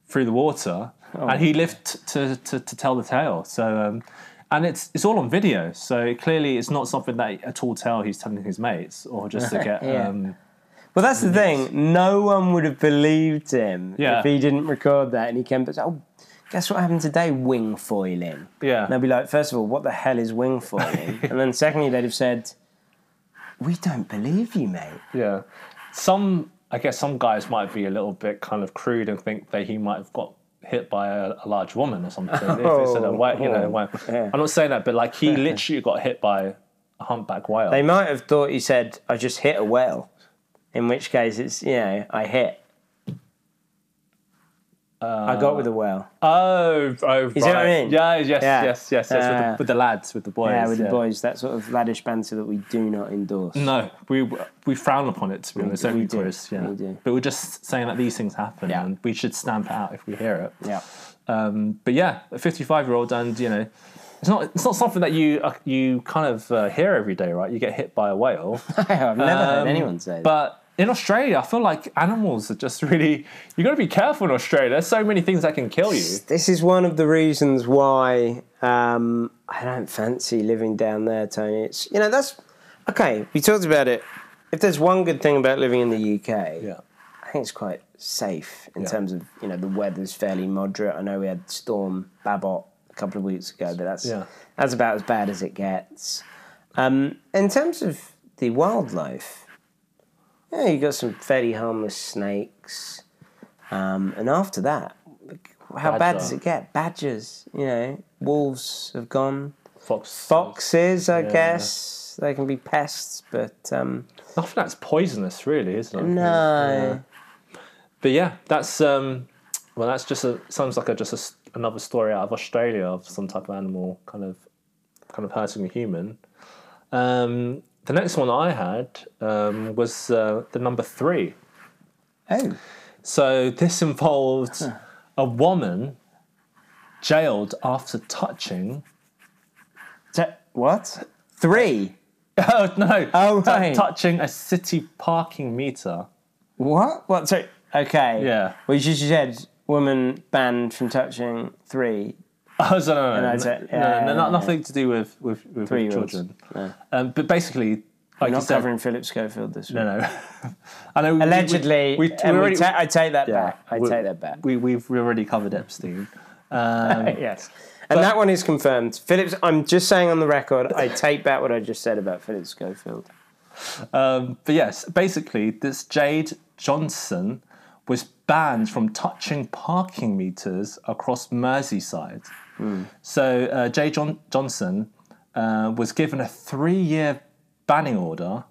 through the water, and he lived to, to to tell the tale. So. Um, and it's it's all on video, so clearly it's not something that at all tell he's telling his mates or just to get Yeah. um, Well, that's the thing. No one would have believed him Yeah. if he didn't record that and he came back. Oh, guess what happened today? Wing foiling. yeah. And they'd be like, first of all, what the hell is wing foiling? and then secondly, they'd have said, we don't believe you, mate. Yeah. Some, I guess some guys might be a little bit kind of crude and think that he might have got hit by a, a large woman or something. if they said a oh, whale, you know, oh, a whale. Yeah. I'm not saying that, but like he literally got hit by a humpback whale. They might have thought he said, I just hit a whale. In which case, it's, you know, I hit. I got with the whale. Oh, oh, You see what I mean? Yeah, yes, Yeah. yes, yes, yes. with, Uh, the, with the lads, with the boys. yeah, with the boys. That sort of laddish banter that we do not endorse. No, we we frown upon it to be honest, don't we we, do, Chris? Yeah. we do. But we're just saying that these things happen, Yeah. and we should stamp it out if we hear it. Yeah. Um, but yeah, a fifty-five-year-old, and you know, it's not it's not something that you uh, you kind of uh, hear every day, right? You get hit by a whale. I've never heard Um, anyone say that. But in Australia, I feel like animals are just really—you've got to be careful in Australia. There's so many things that can kill you. This is one of the reasons why um, I don't fancy living down there, Tony. It's you know that's okay. We talked about it. If there's one good thing about living in the UK, Yeah. I think it's quite safe in Yeah. terms of you know the weather's fairly moderate. I know we had Storm Babet a couple of weeks ago, but that's Yeah. that's about as bad as it gets. Um, in terms of the wildlife, yeah, you got some fairly harmless snakes, um, and after that, how bad does it get? Badgers, you know, wolves have gone. Fox. Foxes, I Yeah. guess they can be pests, but um, Nothing that's poisonous, really, isn't it? no. Yeah. But yeah, that's um, well, that's just a sounds like a, just a another story out of Australia of some type of animal kind of kind of hurting a human. Um, the next one I had um, was uh, the number three. Oh, So this involved a woman jailed after touching. What? Three? Oh no! Oh, T- touching a city parking meter. What? What? So okay. Yeah. Well, you just said woman banned from touching three. Oh, so no, no, no, that's no, it. no, Yeah, no, nothing to do with with, with, with children. No. Um, but basically, like you Not said, covering Philip Schofield this week. no, no. I know. we- we- Allegedly, we, we, and we already, ta- I take that yeah, back. I take that back. We we've already covered Epstein. Um, yes. And that one is confirmed. Phillips, I'm just saying on the record, I take back what I just said about Philip Schofield. Um, but yes, basically, this Jade Johnson was banned from touching parking meters across Merseyside. So uh, Jade John- Johnson uh, was given a three-year banning order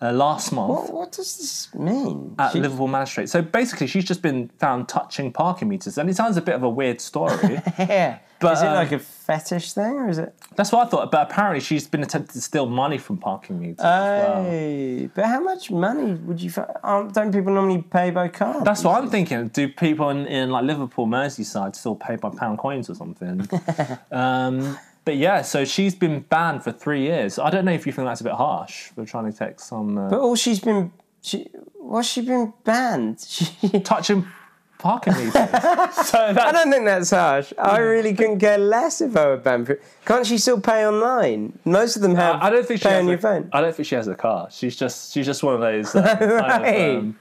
uh, last month. What, what does this mean? At She- Liverpool Magistrate. So basically, she's just been found touching parking meters, and it sounds a bit of a weird story. yeah. But, is it um, like a fetish thing, or is it? That's what I thought. But apparently, she's been attempting to steal money from parking meters. as well. Hey, but how much money would you? fi- Aren't, don't people normally pay by card? That's what I'm thinking. Do people in, in like Liverpool, Merseyside still pay by pound coins or something? um, but yeah, so she's been banned for three years. I don't know if you think that's a bit harsh. We're trying to take some uh, But all she's been, she, what's she been banned? She, touching parking meters. so I don't think that's harsh. I really couldn't care less if I were banned. For, can't she still pay online? Most of them have. I don't think she pay has on a, your phone. I don't think she has a car. She's just she's just one of those. Uh, kind Right. of, um,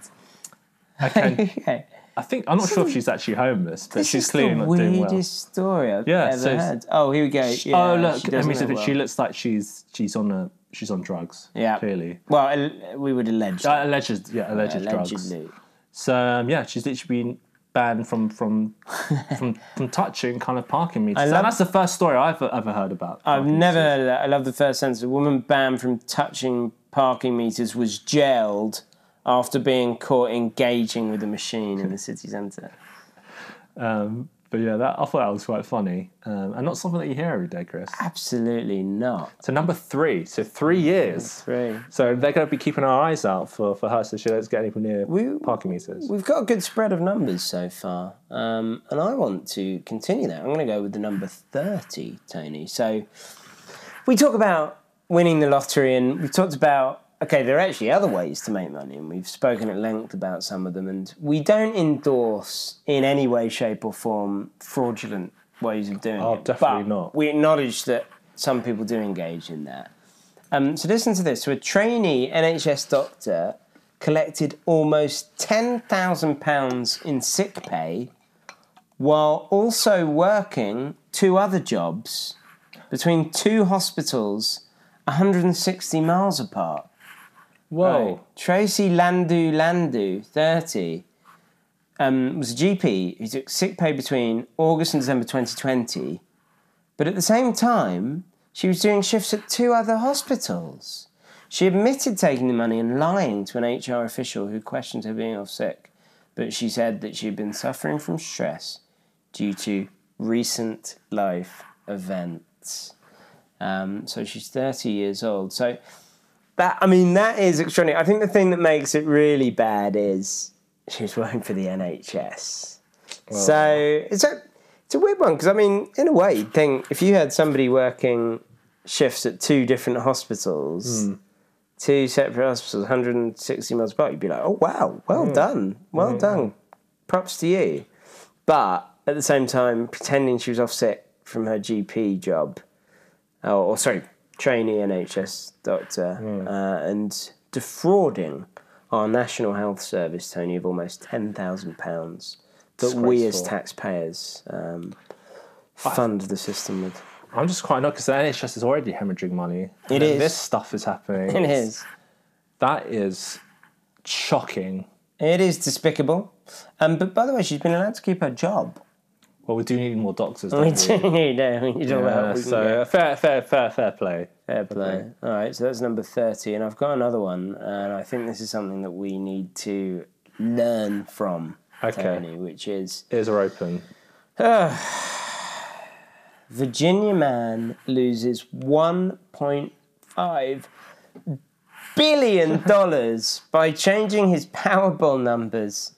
I, can, Okay. I think I'm not sure if she's actually homeless, but she's clearly the not doing well. weirdest story I've Yeah, ever so heard. Oh, here we go. Yeah, oh look, she I mean, look well. she looks like she's she's on a she's on drugs. Yeah. clearly. Well, we would allege. Uh, alleged, yeah, alleged, drugs. allegedly. So um, yeah, she's literally been banned from from from, from touching kind of parking meters. love- and that's the first story I've ever heard about. I've never meters. heard of that. I love the first sentence. A woman banned from touching parking meters was jailed after being caught engaging with a machine in the city centre. Um, but yeah, that I thought that was quite funny, um, and not something that you hear every day, Chris. Absolutely not. So number three, so three years. Three. So they're going to be keeping our eyes out for, for her, so she doesn't get anywhere near We- parking meters. We've got a good spread of numbers so far, um, and I want to continue that. I'm going to go with the number 30, Tony. So we talk about winning the lottery, and we've talked about, okay, there are actually other ways to make money, and we've spoken at length about some of them, and we don't endorse in any way, shape, or form fraudulent ways of doing it. Oh, it. definitely but not. We acknowledge that some people do engage in that. Um, so listen to this. So a trainee NHS doctor collected almost £10,000 in sick pay while also working two other jobs between two hospitals 160 miles apart. Whoa! Tracy Landu Landu, 30, um, was a GP who took sick pay between August and December 2020, but at the same time, she was doing shifts at two other hospitals. She admitted taking the money and lying to an HR official who questioned her being off sick. but she said that she'd been suffering from stress due to recent life events. Um, so she's 30 years old. So that, I mean, that is extraordinary. I think the thing that makes it really bad is she was working for the NHS. so it's a, it's a weird one because, I mean, in a way, you'd think if you had somebody working shifts at two different hospitals, hmm. two separate hospitals, 160 miles apart, you'd be like, oh, wow, well done. Well done. Props to you. But at the same time, pretending she was off sick from her GP job, or, or sorry, trainee NHS doctor, uh, and defrauding our National Health Service, Tony, of almost £10,000 that we as taxpayers um, fund the system with. I'm just quite annoyed because the NHS is already hemorrhaging money. It And is. This stuff is happening. It is. That is shocking. It is despicable. Um, but by the way, she's been allowed to keep her job. Well, we do need more doctors. We Don't we? do need her. We need all the help Yeah, we can so get. uh, fair, fair, fair, fair play. Fair play. All right, so that's number 30. And I've got another one, and I think this is something that we need to learn from, Okay. Tony, which is Ears are open. Virginia man loses $1.5 billion by changing his Powerball numbers.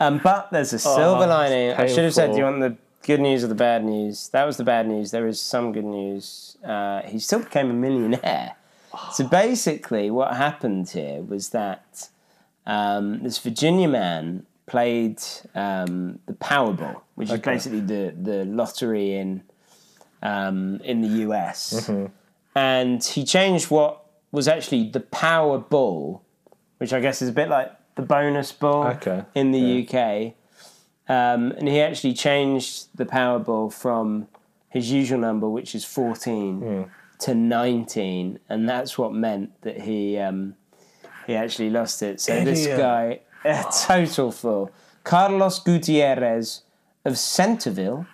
Um, but there's a silver Oh, lining. I should have said, do you want the good news or the bad news? That was the bad news. There is some good news. Uh, he still became a millionaire. So basically, what happened here was that um, this Virginia man played um, the Powerball, which is basically the, the lottery in um, in the US, Mm-hmm. and he changed what was actually the Powerball, which I guess is a bit like the bonus ball Okay, in the UK. Um, and he actually changed the Powerball from his usual number, which is 14, Hmm. to 19. And that's what meant that he um, he actually lost it. So this guy, a total fool. Carlos Gutierrez of Centerville.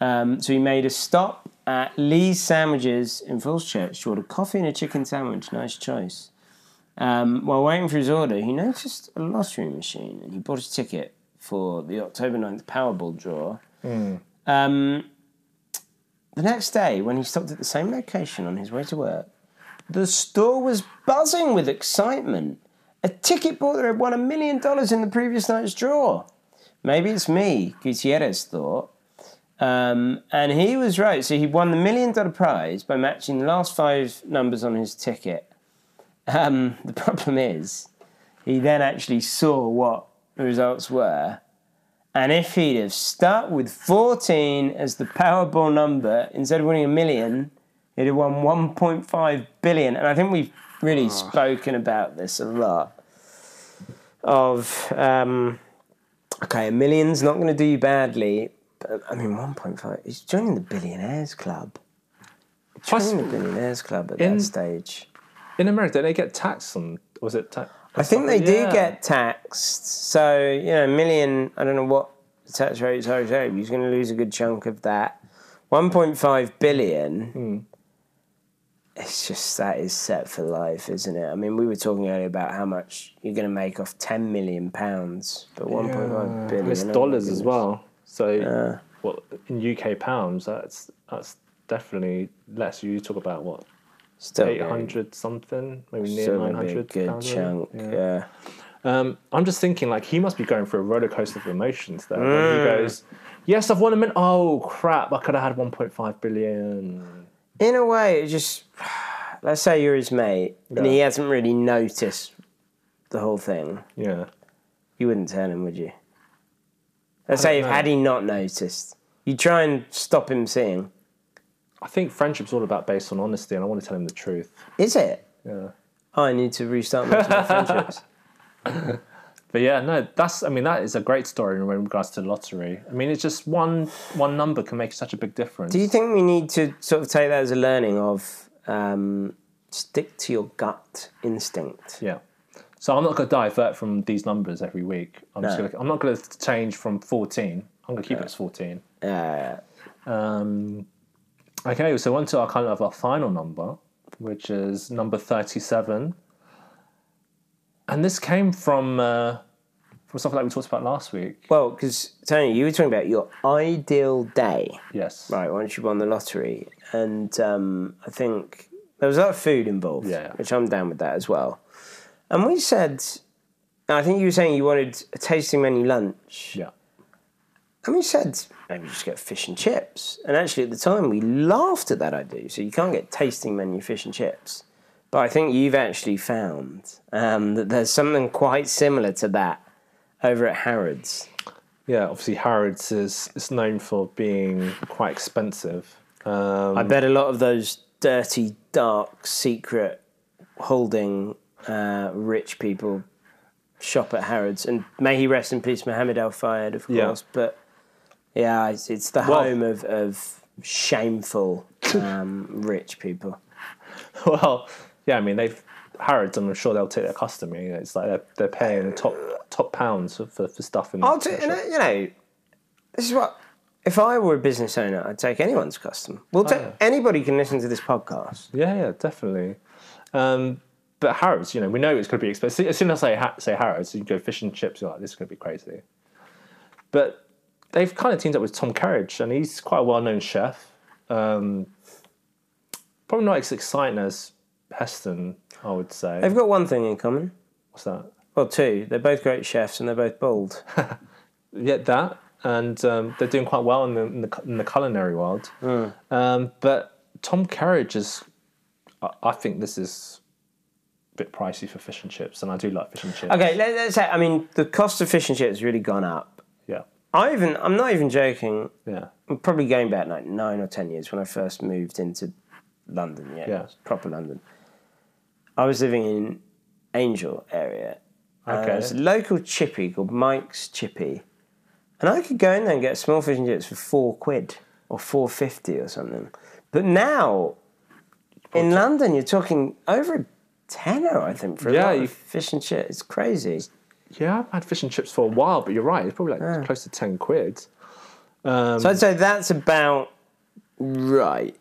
Um, so he made a stop at Lee's Sandwiches in Falls Church to order coffee and a chicken sandwich. Nice choice. Um, while waiting for his order, he noticed a lottery machine and he bought a ticket for the October 9th Powerball draw. Um, the next day, when he stopped at the same location on his way to work, the store was buzzing with excitement. A ticket bought that had won a million dollars in the previous night's draw. Maybe it's me, Gutierrez thought. Um, and he was right. So he won the million dollar prize by matching the last five numbers on his ticket. Um, the problem is, he then actually saw what the results were. And if he'd have stuck with 14 as the Powerball number, instead of winning a million, he'd have won 1.5 billion. And I think we've really spoken about this a lot. Of, um, okay, a million's not going to do you badly. But, I mean, 1.5, he's joining the billionaires club. Plus, Joining the billionaires club at In- that stage. In America, they get taxed on? Was it tax? I think they do get taxed. So, you know, a million, I don't know what tax rates are, so he's going to lose a good chunk of that. 1.5 billion. Hmm. It's just, that is set for life, isn't it? I mean, we were talking earlier about how much you're going to make off 10 million pounds, but 1.5 billion. And it's oh my dollars as well. So, what in UK pounds? That's that's definitely less. You talk about what Still eight gonna- something, maybe near Still nine gonna a hundred. good chunk. Yeah. Um, I'm just thinking, like, he must be going through a roller coaster of emotions there. When Mm. he goes, "Yes, I've won a million. Oh crap! I could have had 1.5 billion. in a way, it just let's say you're his mate and he hasn't really noticed the whole thing. Yeah, You wouldn't tell him, would you? Let's say if know. had he not noticed, you try and stop him seeing. I think friendship's all about based on honesty, and I want to tell him the truth. Is it? Yeah. Oh, I need to restart my friendships. But yeah, no, that's. I mean, that is a great story in regards to the lottery. I mean, it's just one one number can make such a big difference. Do you think we need to sort of take that as a learning of um, stick to your gut instinct? Yeah. So I'm not going to divert from these numbers every week. I'm just No. going. to I'm not going to change from 14. I'm going to keep it as 14. Uh, Um, okay, so on to our kind of our final number, which is number 37. And this came from uh, from something like we talked about last week. Well, because Tony, you were talking about your ideal day, Yes. right? Once you won the lottery, and um, I think there was a lot of food involved, yeah. which I'm down with that as well. And we said, I think you were saying you wanted a tasting menu lunch, Yeah. and we said maybe just get fish and chips. And actually, at the time, we laughed at that idea. So you can't get tasting menu fish and chips. But I think you've actually found um, that there's something quite similar to that over at Harrods. Yeah. Obviously, Harrods is is known for being quite expensive. Um, I bet a lot of those dirty, dark, secret holding uh, rich people shop at Harrods. And may he rest in peace, Mohammed Al Fayed, of Yeah. course. But yeah, it's, it's the Well- home of, of shameful um, rich people. well, yeah. I mean, they've Harrods. I'm sure they'll take their custom. You know, it's like they're, they're paying top top pounds for, for, for stuff in. I'll t- you, know, you know, this is what. If I were a business owner, I'd take anyone's custom. We'll take yeah. anybody can listen to this podcast. Yeah, yeah, definitely. Um, but Harrods, you know, we know it's going to be expensive. As soon as I say, ha- say Harrods, you go fish and chips, you're like, this is going to be crazy. But they've kind of teamed up with Tom Kerridge, and he's quite a well known chef. Um, probably not as exciting as Heston, I would say. They've got one thing in common. What's that? Well, two. They're both great chefs and they're both bald. Yeah, that. And um, they're doing quite well in the, in the, in the culinary world. Um, but Tom Kerridge is, I, I think this is a bit pricey for fish and chips, and I do like fish and chips. Okay, let's say. I mean, the cost of fish and chips has really gone up. I even. I'm not even joking. yeah, I'm probably going back like nine or ten years when I first moved into London. Yeah, Yeah. proper London. I was living in Angel area. Okay. There's a local chippy called Mike's Chippy, and I could go in there and get small fish and chips for four quid or four fifty or something. But now, in London, you're talking over a tenner, I think, for a Yeah, lot you- of fish and chips. It's crazy. Yeah. I've had fish and chips for a while, but you're right. It's probably like close to ten quid. Um, So I'd say that's about right.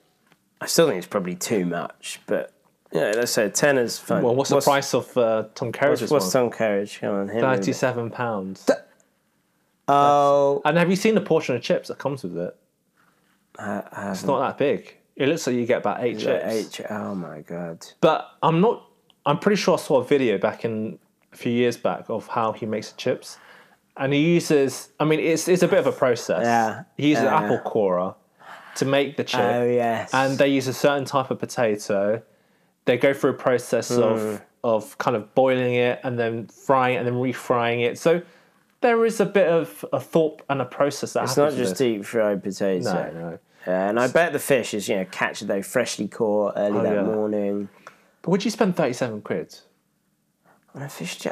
I still think it's probably too much, but yeah, let's say a is fine. well, what's, the price of uh, Tom Kerridge's What's, what's? Tom Kerridge? Come on, hit me with it. Thirty-seven pounds. Oh, And have you seen the portion of chips that comes with it? I, I It's not that big. It looks like you get about eight chips. H. Oh my god. But I'm not. I'm pretty sure I saw a video back in a few years back of how he makes the chips, and he uses. I mean, it's it's a bit of a process. Yeah, He uses yeah. apple corer to make the chip, Oh yes. and they use a certain type of potato. They go through a process Hmm. of of kind of boiling it and then frying it and then refrying it. So there is a bit of a thought and a process that it's not just deep fried potato. No, no. Yeah, and I bet the fish is you know catch they freshly caught early that Oh, yeah. morning But would you spend thirty-seven quid? On a fish.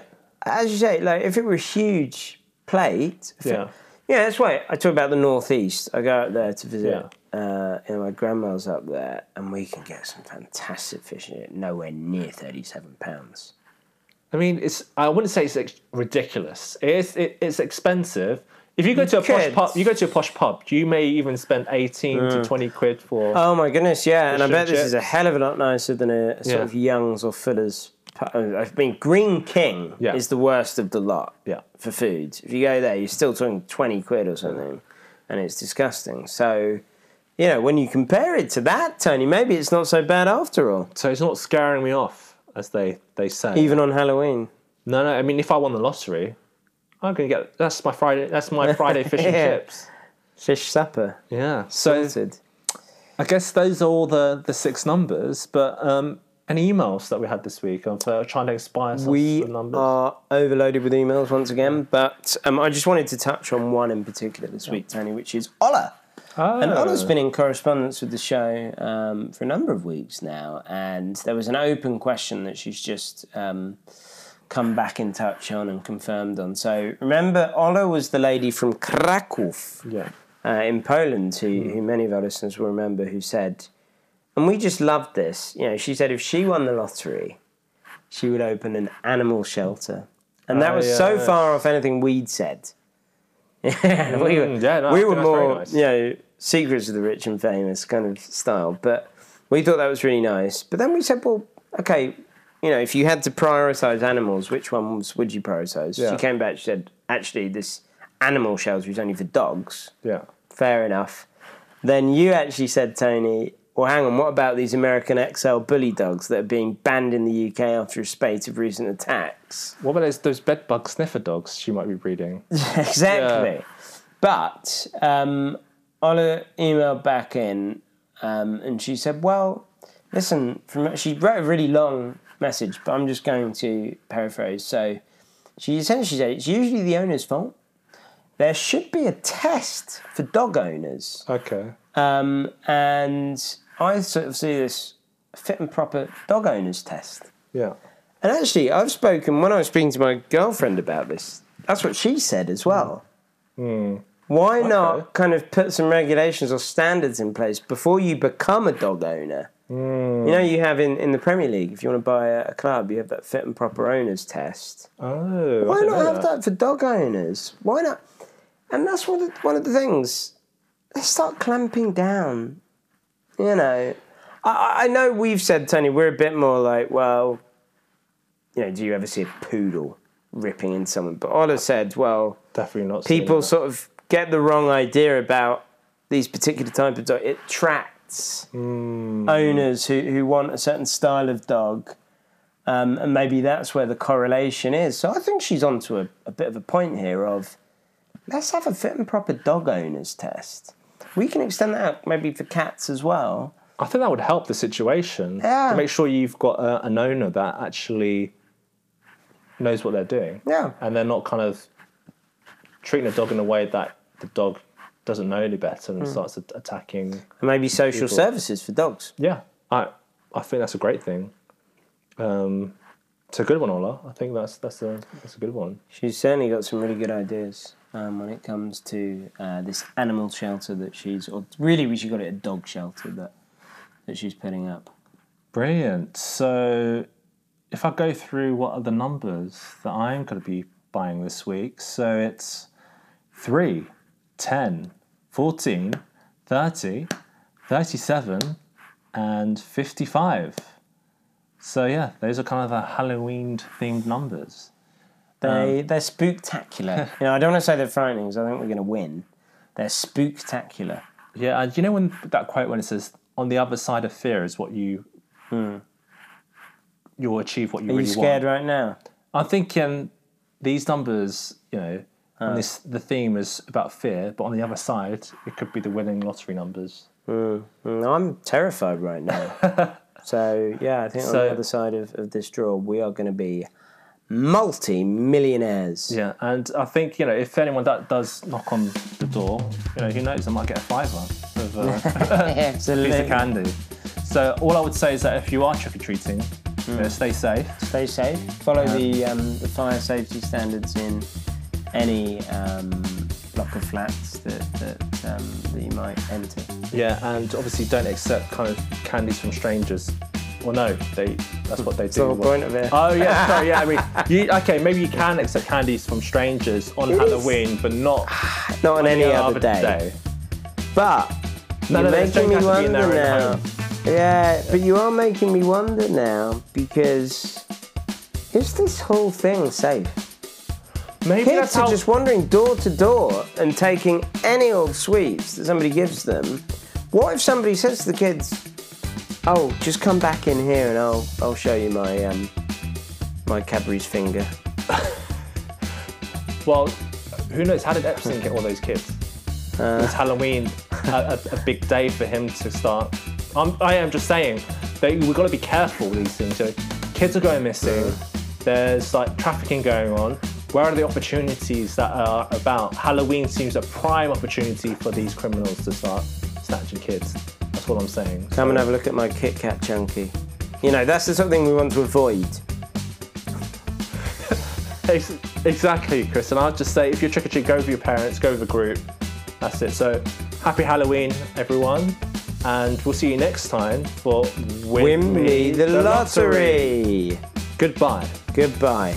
As you say, like if it were a huge plate. if it- Yeah. Yeah, that's why I talk about the northeast. I go out there to visit. Uh, you know, my grandma's up there, and we can get some fantastic fish in it. Nowhere near thirty-seven pounds. I mean, it's. I wouldn't say it's ex- ridiculous. It's it, it's expensive. If you go to a posh pub, you go to a posh pub. You may even spend eighteen to twenty quid for. Oh my goodness, yeah, and I bet and this is a hell of a lot nicer than a, sort Yeah. of Young's or Fuller's. pu- uh, I mean, Greene King Yeah. is the worst of the lot yeah, for food. If you go there, you're still talking twenty quid or something, and it's disgusting. So, you know, when you compare it to that, Tony, maybe it's not so bad after all. so it's not scaring me off, as they they say. Even on Halloween. no, no. I mean, if I won the lottery, I'm gonna get. That's my Friday. That's my Friday fish and Yeah. chips. Fish supper. Yeah. So Sorted. I guess those are all the the six numbers. But um, any emails that we had this week of uh, trying to inspire us We with numbers. are overloaded with emails once again, but um, I just wanted to touch on one in particular this week, Tony, which is Ola. oh. And Ola's been in correspondence with the show um, for a number of weeks now, and there was an open question that she's just um, come back in touch on and confirmed on. So remember, Ola was the lady from Krakow yeah. uh, in Poland, who, who many of our listeners will remember, who said, and we just loved this. You know, she said if she won the lottery, she would open an animal shelter, and that Oh, was yeah, so yeah. far off anything we'd said. Yeah, we were, Mm, yeah, no, we were more, nice. you know, secrets of the rich and famous kind of style, but we thought that was really nice. But then we said, well, okay, you know, if you had to prioritize animals, which ones would you prioritize? Yeah. She came back. She said, actually, this animal shelter is only for dogs. Yeah. Fair enough. Then you actually said, Tony, well, hang on, what about these American XL bully dogs that are being banned in the UK after a spate of recent attacks? What about those, those bed bug sniffer dogs she might be breeding? exactly. But um, Ola emailed back in um, and she said, well, listen, from, she wrote a really long message, but I'm just going to paraphrase. So she essentially said, it's usually the owner's fault. There should be a test for dog owners. Okay. Um, and I sort of see this fit and proper dog owners test. Yeah. And actually, I've spoken when I was speaking to my girlfriend about this. That's what she said as well. Why not kind of put some regulations or standards in place before you become a dog owner? Mm. You know, you have in, in the Premier League, if you want to buy a, a club, you have that fit and proper owners test. Oh. Why didn't have that for dog owners? Why not? And that's one of, one of the things. Let's start clamping down. You know, I- I, know we've said, Tony, we're a bit more like, well, you know, do you ever see a poodle ripping in someone? But Ola said, well, Definitely not. people sort of get the wrong idea about these particular type of dog. It attracts owners who, who want a certain style of dog. Um, and maybe that's where the correlation is. So I think she's onto a, a bit of a point here of let's have a fit and proper dog owners test. We can extend that out maybe for cats as well. I think that would help the situation. Yeah. To make sure you've got a, an owner that actually knows what they're doing. Yeah. And they're not kind of treating a dog in a way that the dog doesn't know any better and starts at- attacking. And maybe social People. services for dogs. Yeah. I I think that's a great thing. Um, it's a good one, Ola. I think that's that's a that's a good one. She's certainly got some really good ideas um, when it comes to uh, this animal shelter that she's, or really we should call it a dog shelter that that she's putting up. Brilliant. So, if I go through what are the numbers that I'm going to be buying this week, so it's 3, 10, 14, 30, 37, and 55. So, yeah, those are kind of the Halloween themed numbers. They um, they're spooktacular. you know, I don't want to say they're frightening because I think we're going to win. They're spooktacular. Yeah, and you know when that quote when it says, on the other side of fear is what you. Hmm. You'll achieve what you. Are really you scared want. right now? I'm thinking um, these numbers, you know, Uh. and this the theme is about fear, but on the other side, it could be the winning lottery numbers. Mm, I'm terrified right now. so yeah, I think on the other side of, of this draw, we are going to be multi-millionaires. Yeah, and I think you know if anyone that does knock on the door, you know, who knows, I might get a fiver of uh, a piece of candy. So all I would say is that if you are trick or treating, you Hmm. know, stay safe. Stay safe. Follow the um, the fire safety standards in any um, block of flats that that, um, that you might enter. Yeah, and obviously don't accept kind of candies from strangers. Well, no, they that's what they do. the whole point of it. Oh yeah, sorry, yeah. I mean, you, okay, maybe you can accept candies from strangers on is. Halloween, but not Not on any any other day. But No, you're no, no, making me have to be in wonder now. home. Yeah, but you are making me wonder now because is this whole thing safe? Maybe Kids that's are how. just wandering door to door and taking any old sweets that somebody gives them. What if somebody says to the kids, "Oh, just come back in here and I'll I'll show you my um my Cadbury's finger." Well, who knows? How did Epstein get all those kids? Uh. was Halloween a, a, a big day for him to start? I'm, I am just saying that we've got to be careful with these things. So kids are going missing. There's like trafficking going on. Where are the opportunities that are about? Halloween seems a prime opportunity for these criminals to start snatching kids. That's what I'm saying. Come and have a look at my Kit Kat chunky. You know, that's the sort of thing we want to avoid. Exactly, Chris. And I'll just say, if you're trick or treat, go with your parents, go with a group. That's it. So, happy Halloween, everyone, and we'll see you next time for Win me the lottery. Goodbye. Goodbye.